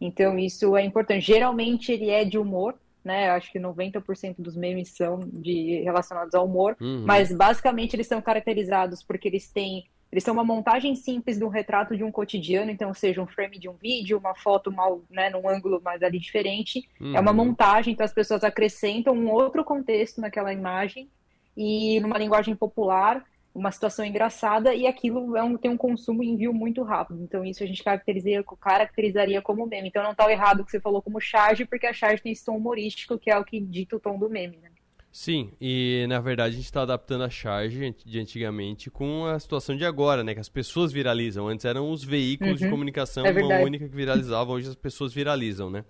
Então isso é importante. Geralmente ele é de humor, né? Acho que 90% dos memes são de relacionados ao humor, uhum. mas basicamente eles são caracterizados porque eles têm eles são uma montagem simples de um retrato de um cotidiano, então seja um frame de um vídeo, uma foto mal, né, num ângulo mais ali diferente. Uhum. É uma uhum. montagem, então as pessoas acrescentam um outro contexto naquela imagem e numa linguagem popular uma situação engraçada e aquilo é um, tem um consumo e envio muito rápido. Então, isso a gente caracterizaria, caracterizaria como meme. Então, não está errado o que você falou como charge, porque a charge tem esse tom humorístico, que é o que dita o tom do meme, né? Sim, e na verdade a gente está adaptando a charge de antigamente com a situação de agora, né? Que as pessoas viralizam. Antes eram os veículos uhum. de comunicação, é uma única que viralizava, hoje as pessoas viralizam, né?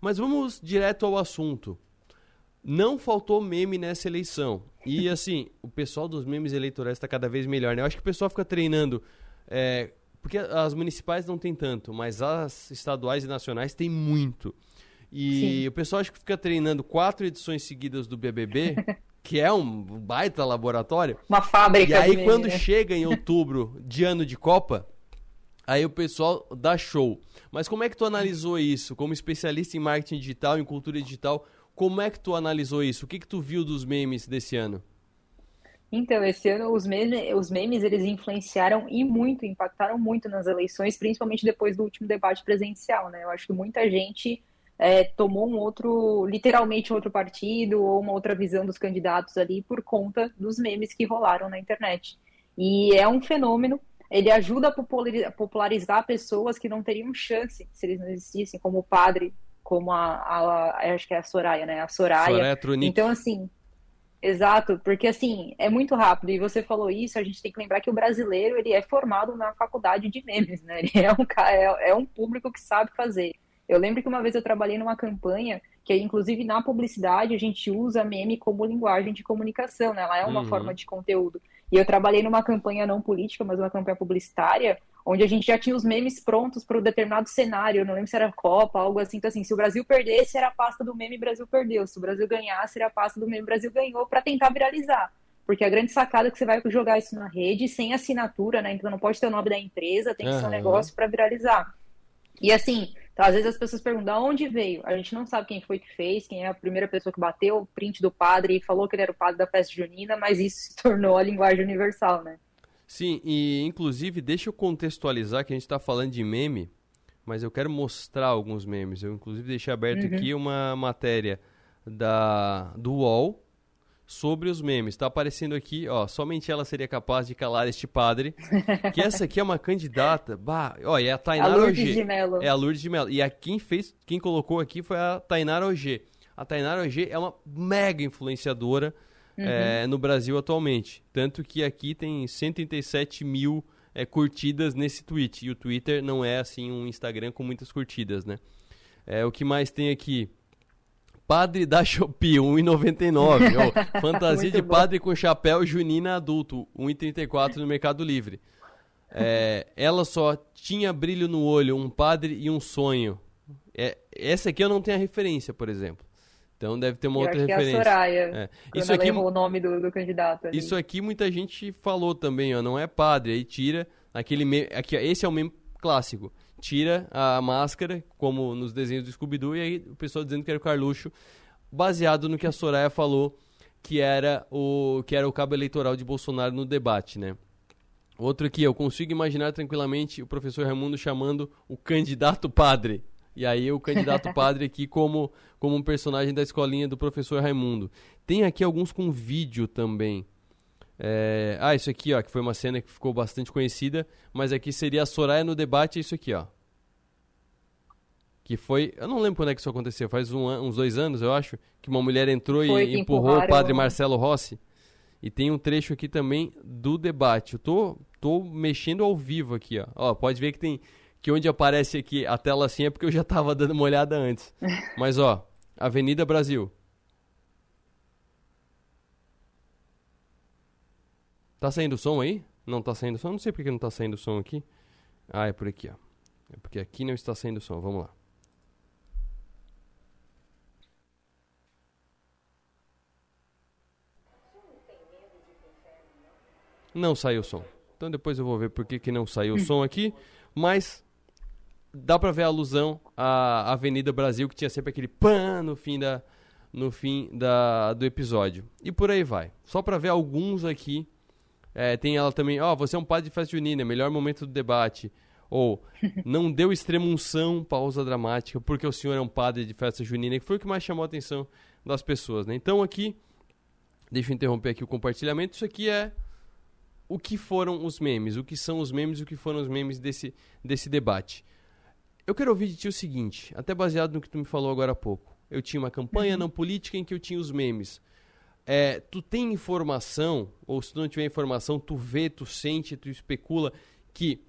Mas vamos direto ao assunto. Não faltou meme nessa eleição. E assim, o pessoal dos memes eleitorais está cada vez melhor, né? Eu acho que o pessoal fica treinando. É, porque as municipais não tem tanto, mas as estaduais e nacionais tem muito. E Sim. o pessoal acho que fica treinando quatro edições seguidas do BBB, que é um baita laboratório. Uma fábrica. E aí, quando né? chega em outubro de ano de Copa, aí o pessoal dá show. Mas como é que tu analisou isso? Como especialista em marketing digital, em cultura digital, como é que tu analisou isso? O que, que tu viu dos memes desse ano? Então, esse ano os memes, os memes eles influenciaram e muito, impactaram muito nas eleições, principalmente depois do último debate presidencial, né? Eu acho que muita gente é, tomou um outro, literalmente outro partido ou uma outra visão dos candidatos ali por conta dos memes que rolaram na internet. E é um fenômeno, ele ajuda a popularizar pessoas que não teriam chance se eles não existissem, como o padre como a, a, acho que é a Soraya, né? A Soraya. Soraya Tronic. Então, assim, Exato, porque assim, é muito rápido, e você falou isso, a gente tem que lembrar que o brasileiro, ele é formado na faculdade de memes, né? Ele é um, é, é um público que sabe fazer. Eu lembro que uma vez eu trabalhei numa campanha que, inclusive, na publicidade, a gente usa meme como linguagem de comunicação, né? Ela é uma uhum. forma de conteúdo. E eu trabalhei numa campanha não política, mas uma campanha publicitária, onde a gente já tinha os memes prontos para um determinado cenário. Eu não lembro se era Copa, algo assim. Então, assim, se o Brasil perdesse, era a pasta do meme Brasil perdeu. Se o Brasil ganhasse, era a pasta do meme Brasil ganhou, para tentar viralizar. Porque a grande sacada é que você vai jogar isso na rede sem assinatura, né? Então não pode ter o nome da empresa, tem que uhum. ser um negócio para viralizar. E assim, então, às vezes as pessoas perguntam onde veio. A gente não sabe quem foi que fez, quem é a primeira pessoa que bateu o print do padre e falou que ele era o padre da festa junina, mas isso se tornou a linguagem universal, né? Sim, e inclusive, deixa eu contextualizar que a gente está falando de meme, mas eu quero mostrar alguns memes. Eu, inclusive, deixei aberto uhum. aqui uma matéria da, do UOL sobre os memes. Está aparecendo aqui, ó, somente ela seria capaz de calar este padre. que essa aqui é uma candidata. Bah, ó, é a Tainara a Lourdes De Mello. É a Lourdes de Mello. E a quem fez, quem colocou aqui foi a Tainara OG. A Tainara OG é uma mega influenciadora uhum. é, no Brasil atualmente. Tanto que aqui tem 137 mil é, curtidas nesse tweet. E o Twitter não é assim um Instagram com muitas curtidas, né? É, o que mais tem aqui? Padre da Shopee, 1,99. fantasia de bom. padre com chapéu junina adulto, 1,34 no Mercado Livre. É, ela só tinha brilho no olho, um padre e um sonho. É, essa aqui eu não tenho a referência, por exemplo. Então deve ter uma eu outra acho referência. Que é a Soraya, é. Isso aqui, o nome do, do candidato. Ali. Isso aqui muita gente falou também, ó, não é padre, aí tira aquele meme, aqui, esse é o meme clássico. Tira a máscara, como nos desenhos do Scooby-Doo, e aí o pessoal dizendo que era o Carluxo, baseado no que a Soraya falou que era o que era o cabo eleitoral de Bolsonaro no debate, né? Outro aqui, eu consigo imaginar tranquilamente o professor Raimundo chamando o candidato padre. E aí o candidato padre aqui como, como um personagem da escolinha do professor Raimundo. Tem aqui alguns com vídeo também. É... Ah, isso aqui, ó, que foi uma cena que ficou bastante conhecida, mas aqui seria a Soraya no debate, é isso aqui, ó. Que foi, eu não lembro quando é que isso aconteceu, faz um, uns dois anos, eu acho, que uma mulher entrou foi e empurrou o padre Marcelo Rossi. E tem um trecho aqui também do debate. Eu tô, tô mexendo ao vivo aqui, ó. ó. Pode ver que tem que onde aparece aqui a tela assim é porque eu já tava dando uma olhada antes. Mas ó, Avenida Brasil. Tá saindo som aí? Não tá saindo som? Não sei porque não tá saindo som aqui. Ah, é por aqui, ó. É porque aqui não está saindo som. Vamos lá. Não saiu o som. Então depois eu vou ver por que, que não saiu o som aqui. Mas dá pra ver a alusão à Avenida Brasil, que tinha sempre aquele pan no fim, da, no fim da, do episódio. E por aí vai. Só pra ver alguns aqui. É, tem ela também, ó, oh, você é um padre de festa junina, melhor momento do debate. Ou, não deu extrema unção, pausa dramática, porque o senhor é um padre de festa junina, que foi o que mais chamou a atenção das pessoas, né? Então aqui, deixa eu interromper aqui o compartilhamento, isso aqui é o que foram os memes, o que são os memes e o que foram os memes desse, desse debate. Eu quero ouvir de ti o seguinte, até baseado no que tu me falou agora há pouco. Eu tinha uma campanha uhum. não política em que eu tinha os memes. É, tu tem informação, ou se tu não tiver informação, tu vê, tu sente, tu especula que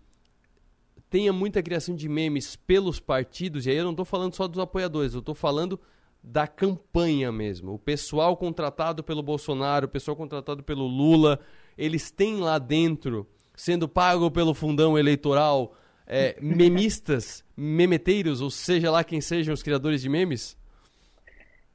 tenha muita criação de memes pelos partidos, e aí eu não estou falando só dos apoiadores, eu estou falando da campanha mesmo. O pessoal contratado pelo Bolsonaro, o pessoal contratado pelo Lula, eles têm lá dentro, sendo pago pelo fundão eleitoral, é, memistas, memeteiros, ou seja lá quem sejam os criadores de memes?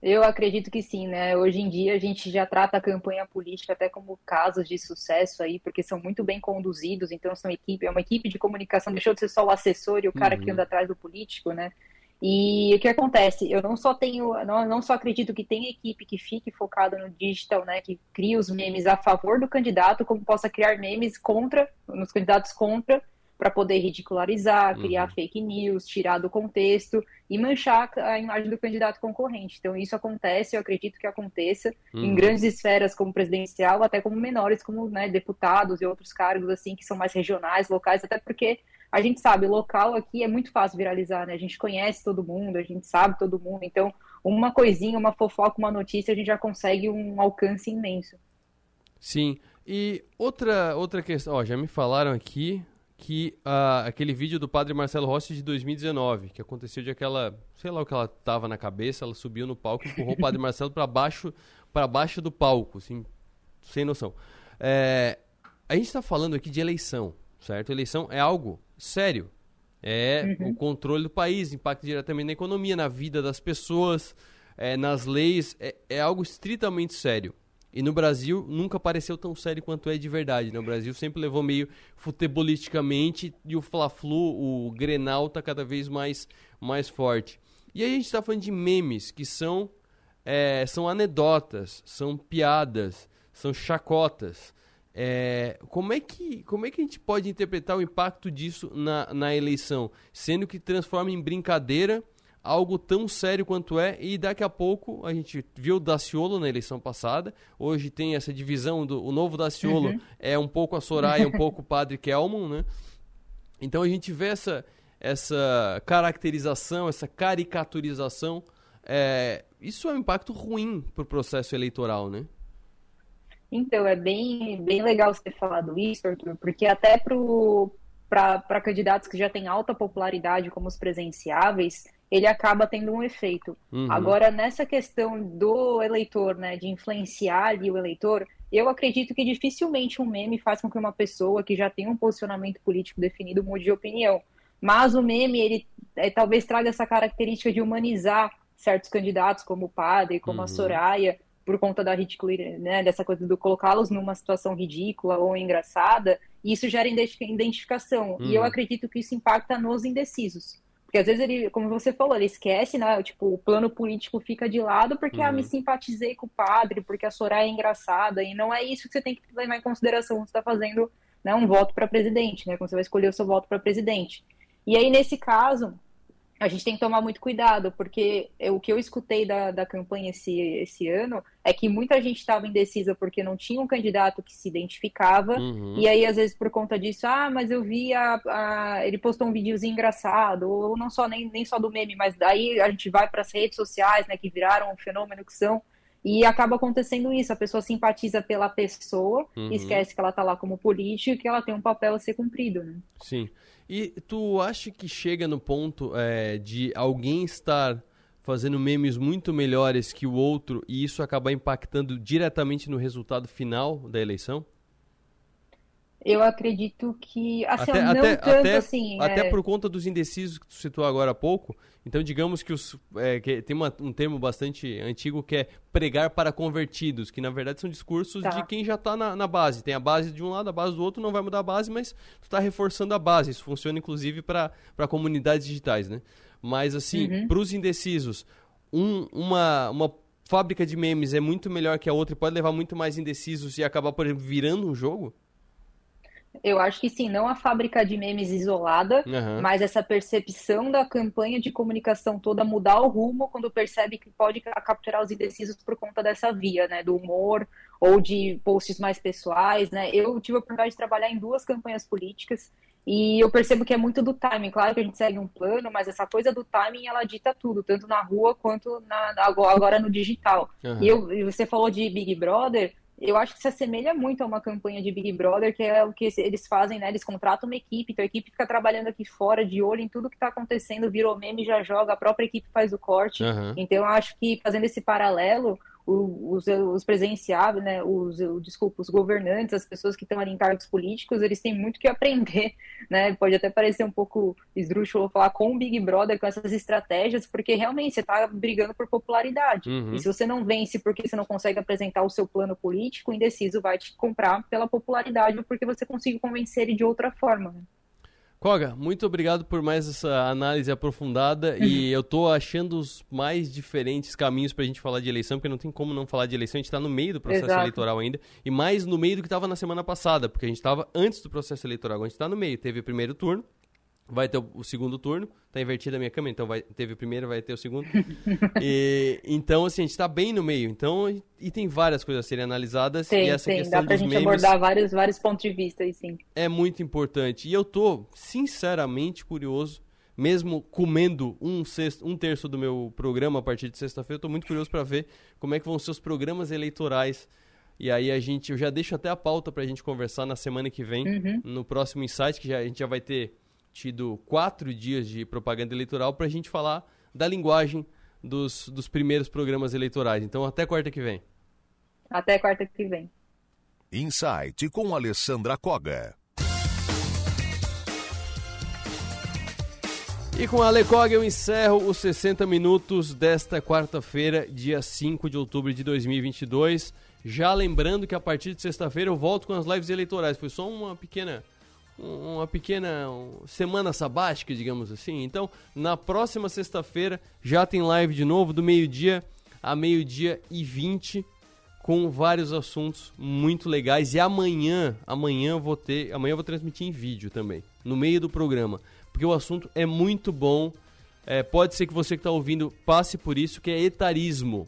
Eu acredito que sim, né? Hoje em dia a gente já trata a campanha política até como casos de sucesso aí, porque são muito bem conduzidos, então são equipe, é uma equipe de comunicação, deixou de ser só o assessor e o cara uhum. que anda atrás do político, né? E o que acontece? Eu não só tenho, não, não só acredito que tem equipe que fique focada no digital, né, que cria os memes a favor do candidato, como possa criar memes contra, nos candidatos contra, para poder ridicularizar, criar uhum. fake news, tirar do contexto e manchar a imagem do candidato concorrente. Então, isso acontece, eu acredito que aconteça uhum. em grandes esferas como presidencial, até como menores, como né, deputados e outros cargos assim que são mais regionais, locais, até porque a gente sabe, local aqui é muito fácil viralizar, né? A gente conhece todo mundo, a gente sabe todo mundo, então uma coisinha, uma fofoca, uma notícia, a gente já consegue um alcance imenso. Sim. E outra, outra questão, ó, já me falaram aqui que uh, aquele vídeo do padre Marcelo Rossi de 2019, que aconteceu de aquela, sei lá o que ela tava na cabeça, ela subiu no palco e empurrou o padre Marcelo para baixo, para baixo do palco, assim, sem noção. É, a gente está falando aqui de eleição, certo? Eleição é algo sério. É uhum. o controle do país, impacta diretamente na economia, na vida das pessoas, é, nas leis. É, é algo estritamente sério. E no Brasil nunca pareceu tão sério quanto é de verdade. Né? O Brasil sempre levou meio futebolisticamente e o Fla-Flu, o Grenal, tá cada vez mais, mais forte. E aí a gente está falando de memes que são, é, são anedotas, são piadas, são chacotas. É, como, é que, como é que a gente pode interpretar o impacto disso na, na eleição? Sendo que transforma em brincadeira algo tão sério quanto é, e daqui a pouco a gente viu o Daciolo na eleição passada, hoje tem essa divisão, do, o novo Daciolo uhum. é um pouco a Soraya, um pouco o Padre Kelman, né? Então a gente vê essa, essa caracterização, essa caricaturização, é, isso é um impacto ruim para o processo eleitoral, né? Então, é bem, bem legal você ter falado isso, Arthur, porque até para candidatos que já têm alta popularidade, como os presenciáveis, ele acaba tendo um efeito. Uhum. Agora, nessa questão do eleitor, né, de influenciar ali o eleitor, eu acredito que dificilmente um meme faz com que uma pessoa que já tem um posicionamento político definido mude de opinião. Mas o meme, ele é, talvez traga essa característica de humanizar certos candidatos, como o padre, como uhum. a Soraya, por conta da ridicularidade, né, dessa coisa do colocá-los numa situação ridícula ou engraçada, e isso gera identificação. E eu uhum. acredito que isso impacta nos indecisos. Porque às vezes ele, como você falou, ele esquece, né? Tipo, o plano político fica de lado porque, uhum. ah, me uhum. simpatizei com o padre, porque a Soraya é engraçada, e não é isso que você tem que levar em consideração quando você está fazendo né, um voto para presidente, né? Quando você vai escolher o seu voto para presidente. E aí, nesse caso, a gente tem que tomar muito cuidado, porque o que eu escutei da, da campanha esse, esse ano é que muita gente estava indecisa porque não tinha um candidato que se identificava, uhum. e aí, às vezes, por conta disso, ah, mas eu vi a, a, ele postou um videozinho engraçado, ou não só nem, nem só do meme, mas daí a gente vai para as redes sociais, né, que viraram um fenômeno que são, e acaba acontecendo isso, a pessoa simpatiza pela pessoa, uhum. esquece que ela está lá como político e que ela tem um papel a ser cumprido, né? Sim. E tu acha que chega no ponto é, de alguém estar fazendo memes muito melhores que o outro e isso acabar impactando diretamente no resultado final da eleição? Eu acredito que, assim, até, não até, tanto até, assim... Até é... por conta dos indecisos que tu citou agora há pouco, então digamos que, os, é, que tem uma, um termo bastante antigo que é pregar para convertidos, que na verdade são discursos tá. de quem já está na, na, base. Tem a base de um lado, a base do outro, não vai mudar a base, mas tu está reforçando a base. Isso funciona inclusive para comunidades digitais, né? Mas assim, uhum. para os indecisos, um, uma, uma fábrica de memes é muito melhor que a outra e pode levar muito mais indecisos e acabar, por exemplo, virando um jogo? Eu acho que sim, não a fábrica de memes isolada, uhum. mas essa percepção da campanha de comunicação toda mudar o rumo quando percebe que pode capturar os indecisos por conta dessa via, né, do humor ou de posts mais pessoais, né? Eu tive a oportunidade de trabalhar em duas campanhas políticas e eu percebo que é muito do timing. Claro que a gente segue um plano, mas essa coisa do timing ela dita tudo, tanto na rua quanto na, agora no digital. Uhum. E, eu, e você falou de Big Brother eu acho que se assemelha muito a uma campanha de Big Brother, que é o que eles fazem, né? Eles contratam uma equipe, então a equipe fica trabalhando aqui fora, de olho em tudo que está acontecendo, virou meme, já joga, a própria equipe faz o corte. Uhum. Então eu acho que fazendo esse paralelo, os, os presenciáveis, né, os, desculpa, os governantes, as pessoas que estão ali em cargos políticos, eles têm muito que aprender, né? Pode até parecer um pouco esdrúxulo falar com o Big Brother, com essas estratégias, porque realmente você está brigando por popularidade. Uhum. E se você não vence porque você não consegue apresentar o seu plano político, o indeciso vai te comprar pela popularidade ou porque você consegue convencer ele de outra forma. Né? Koga, muito obrigado por mais essa análise aprofundada e eu tô achando os mais diferentes caminhos pra gente falar de eleição, porque não tem como não falar de eleição, a gente tá no meio do processo Exato. eleitoral ainda, e mais no meio do que tava na semana passada, porque a gente tava antes do processo eleitoral, a gente tá no meio, teve o primeiro turno, vai ter o, segundo turno. Tá invertida a minha câmera, então vai, teve o primeiro, vai ter o segundo. e, então, assim, a gente tá bem no meio. Então, e tem várias coisas a serem analisadas. Sim, e essa sim, questão dá pra dos gente memes abordar vários, vários pontos de vista aí, sim. É muito importante. E eu tô, sinceramente, curioso mesmo comendo um, sexto, um terço do meu programa a partir de sexta-feira, eu estou muito curioso para ver como é que vão ser os programas eleitorais. E aí a gente, eu já deixo até a pauta para a gente conversar na semana que vem, Uhum. no próximo Insight, que já, a gente já vai ter tido quatro dias de propaganda eleitoral para a gente falar da linguagem dos, dos primeiros programas eleitorais. Então até quarta que vem. Até quarta que vem. Insight com Alessandra Koga. E com a Lecog eu encerro os 60 minutos desta quarta-feira, dia 5 de outubro de 2022. Já lembrando que a partir de sexta-feira eu volto com as lives eleitorais. Foi só uma pequena uma pequena semana sabática, digamos assim. Então, na próxima sexta-feira já tem live de novo do meio-dia a meio-dia e 20 com vários assuntos muito legais e amanhã, amanhã vou ter, amanhã vou transmitir em vídeo também, no meio do programa, porque o assunto é muito bom. É, pode ser que você que está ouvindo passe por isso, que é etarismo.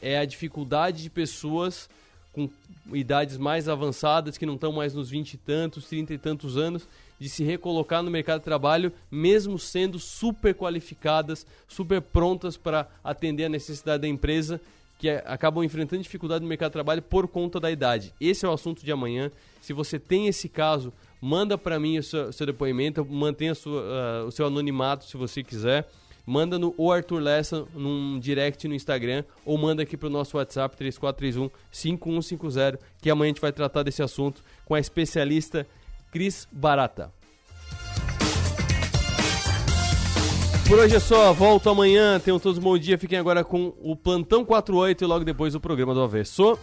É a dificuldade de pessoas com idades mais avançadas, que não estão mais nos 20 e tantos, 30 e tantos anos, de se recolocar no mercado de trabalho, mesmo sendo super qualificadas, super prontas para atender a necessidade da empresa, que é, acabam enfrentando dificuldade no mercado de trabalho por conta da idade. Esse é o assunto de amanhã. Se você tem esse caso, manda para mim o seu, seu depoimento, mantenha sua, uh, o seu anonimato se você quiser. Manda no Arthur Lessa num direct no Instagram ou manda aqui pro nosso WhatsApp 3431 5150, que amanhã a gente vai tratar desse assunto com a especialista Cris Barata. Por hoje é só, volto amanhã, tenham todos um bom dia, fiquem agora com o Plantão 48 e logo depois o programa do Avesso.